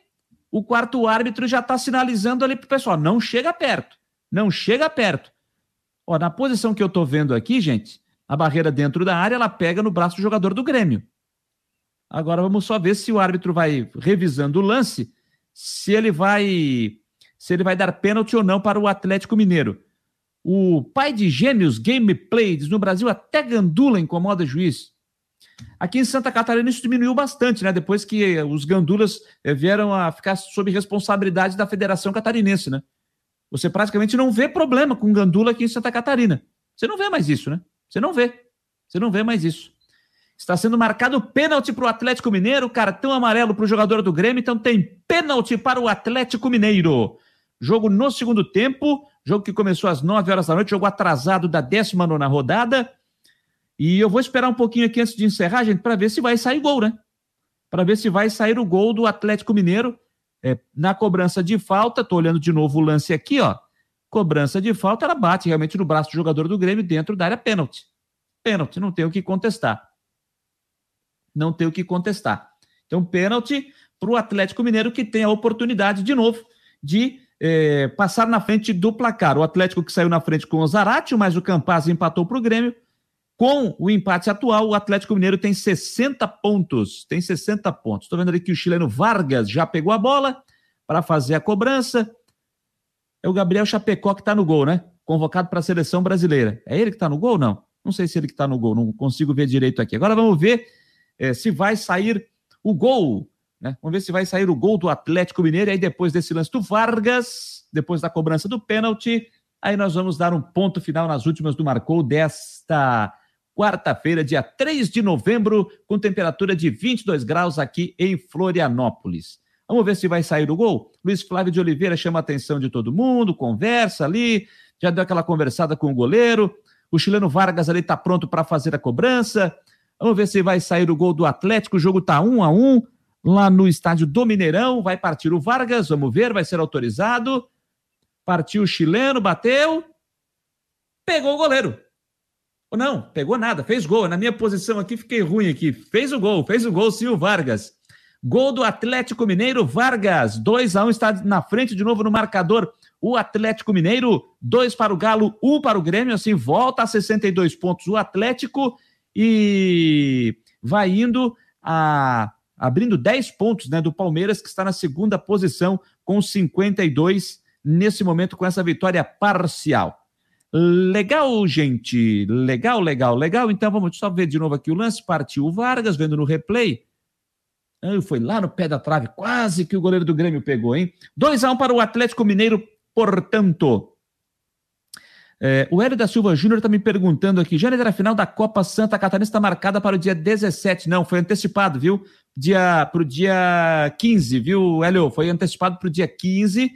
o quarto árbitro já está sinalizando ali para o pessoal: não chega perto, não chega perto. Ó, na posição que eu estou vendo aqui, gente, a barreira dentro da área, ela pega no braço do jogador do Grêmio. Agora vamos só ver se o árbitro vai revisando o lance, se ele vai se ele vai dar pênalti ou não para o Atlético Mineiro. O pai de gêmeos gameplay diz no Brasil até gandula incomoda juiz. Aqui em Santa Catarina isso diminuiu bastante, né? Depois que os gandulas eh, vieram a ficar sob responsabilidade da Federação Catarinense, né? Você praticamente não vê problema com gandula aqui em Santa Catarina. Você não vê mais isso, né? Você não vê. Você não vê mais isso. Está sendo marcado pênalti para o Atlético Mineiro, cartão amarelo para o jogador do Grêmio, então tem pênalti para o Atlético Mineiro. Jogo no segundo tempo, jogo que começou às 9 horas da noite, jogo atrasado da 19 rodada. E eu vou esperar um pouquinho aqui antes de encerrar, gente, para ver se vai sair gol, né? Para ver se vai sair o gol do Atlético Mineiro é, na cobrança de falta. Estou olhando de novo o lance aqui, ó cobrança de falta, ela bate realmente no braço do jogador do Grêmio dentro da área pênalti. Pênalti, não tem o que contestar. Não tem o que contestar. Então, pênalti para o Atlético Mineiro, que tem a oportunidade, de novo, de é, passar na frente do placar. O Atlético que saiu na frente com o Zaratio, mas o Campaz empatou para o Grêmio. Com o empate atual, o Atlético Mineiro tem 60 pontos. Tem 60 pontos. Estou vendo ali que o chileno Vargas já pegou a bola para fazer a cobrança. É o Gabriel Chapecó que está no gol, né? Convocado para a seleção brasileira. É ele que está no gol ou não? Não sei se ele que está no gol, não consigo ver direito aqui. Agora vamos ver é, se vai sair o gol. Né? Vamos ver se vai sair o gol do Atlético Mineiro. E aí, depois desse lance do Vargas, depois da cobrança do pênalti, aí nós vamos dar um ponto final nas últimas do Marcou desta quarta-feira, dia 3 de novembro, com temperatura de 22 graus aqui em Florianópolis. Vamos ver se vai sair o gol. Luiz Flávio de Oliveira chama a atenção de todo mundo, conversa ali, já deu aquela conversada com o goleiro. O chileno Vargas ali está pronto para fazer a cobrança. Vamos ver se vai sair o gol do Atlético. O jogo está um a um lá no estádio do Mineirão. Vai partir o Vargas, vamos ver, vai ser autorizado. Partiu o chileno, bateu. Pegou o goleiro. Ou não, pegou nada, fez gol. Na minha posição aqui, fiquei ruim aqui. Fez o gol, fez o gol, sim, o Vargas. Gol do Atlético Mineiro, Vargas. 2 a 1 um, está na frente de novo no marcador. O Atlético Mineiro, 2 para o Galo, 1 um para o Grêmio, assim volta a 62 pontos o Atlético e vai indo a abrindo 10 pontos, né, do Palmeiras que está na segunda posição com 52 nesse momento com essa vitória parcial. Legal, gente. Legal, legal, legal. Então vamos só ver de novo aqui o lance. Partiu o Vargas, vendo no replay. Foi lá no pé da trave, quase que o goleiro do Grêmio pegou, hein? 2 a 1 um para o Atlético Mineiro, portanto. É, o Hélio da Silva Júnior está me perguntando aqui: era a final da Copa Santa Catarina está marcada para o dia 17. Não, foi antecipado, viu? Dia, para o dia 15, viu, Hélio? Foi antecipado para o dia 15.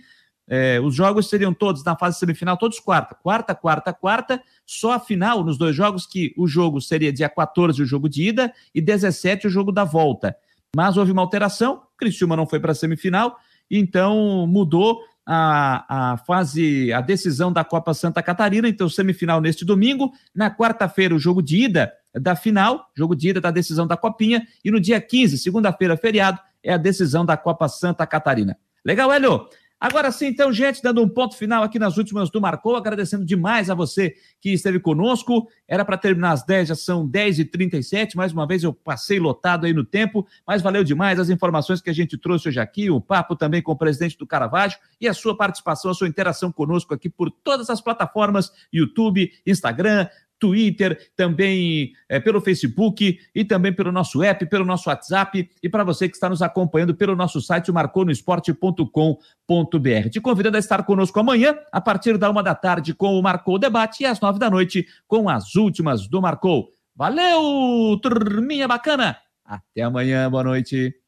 É, os jogos seriam todos na fase semifinal, todos quarta. Quarta, quarta, quarta. Só a final nos dois jogos, que o jogo seria dia 14, o jogo de ida, e 17, o jogo da volta. Mas houve uma alteração, Criciúma não foi para a semifinal, então mudou a, a fase, a decisão da Copa Santa Catarina. Então, semifinal neste domingo. Na quarta-feira, o jogo de ida da final, jogo de ida da decisão da Copinha. E no dia 15, segunda-feira, feriado, é a decisão da Copa Santa Catarina. Legal, Hélio? Agora sim, então, gente, dando um ponto final aqui nas últimas do Marcou, agradecendo demais a você que esteve conosco. Era para terminar às 10, já são 10h37. Mais uma vez eu passei lotado aí no tempo, mas valeu demais as informações que a gente trouxe hoje aqui, o papo também com o presidente do Caravaggio e a sua participação, a sua interação conosco aqui por todas as plataformas: YouTube, Instagram, Twitter, também é, pelo Facebook e também pelo nosso app, pelo nosso WhatsApp e para você que está nos acompanhando pelo nosso site marconosport.com.br. Te convidando a estar conosco amanhã, a partir da uma da tarde, com o Marcou Debate e às nove da noite com as últimas do Marcou. Valeu, turminha bacana! Até amanhã, boa noite.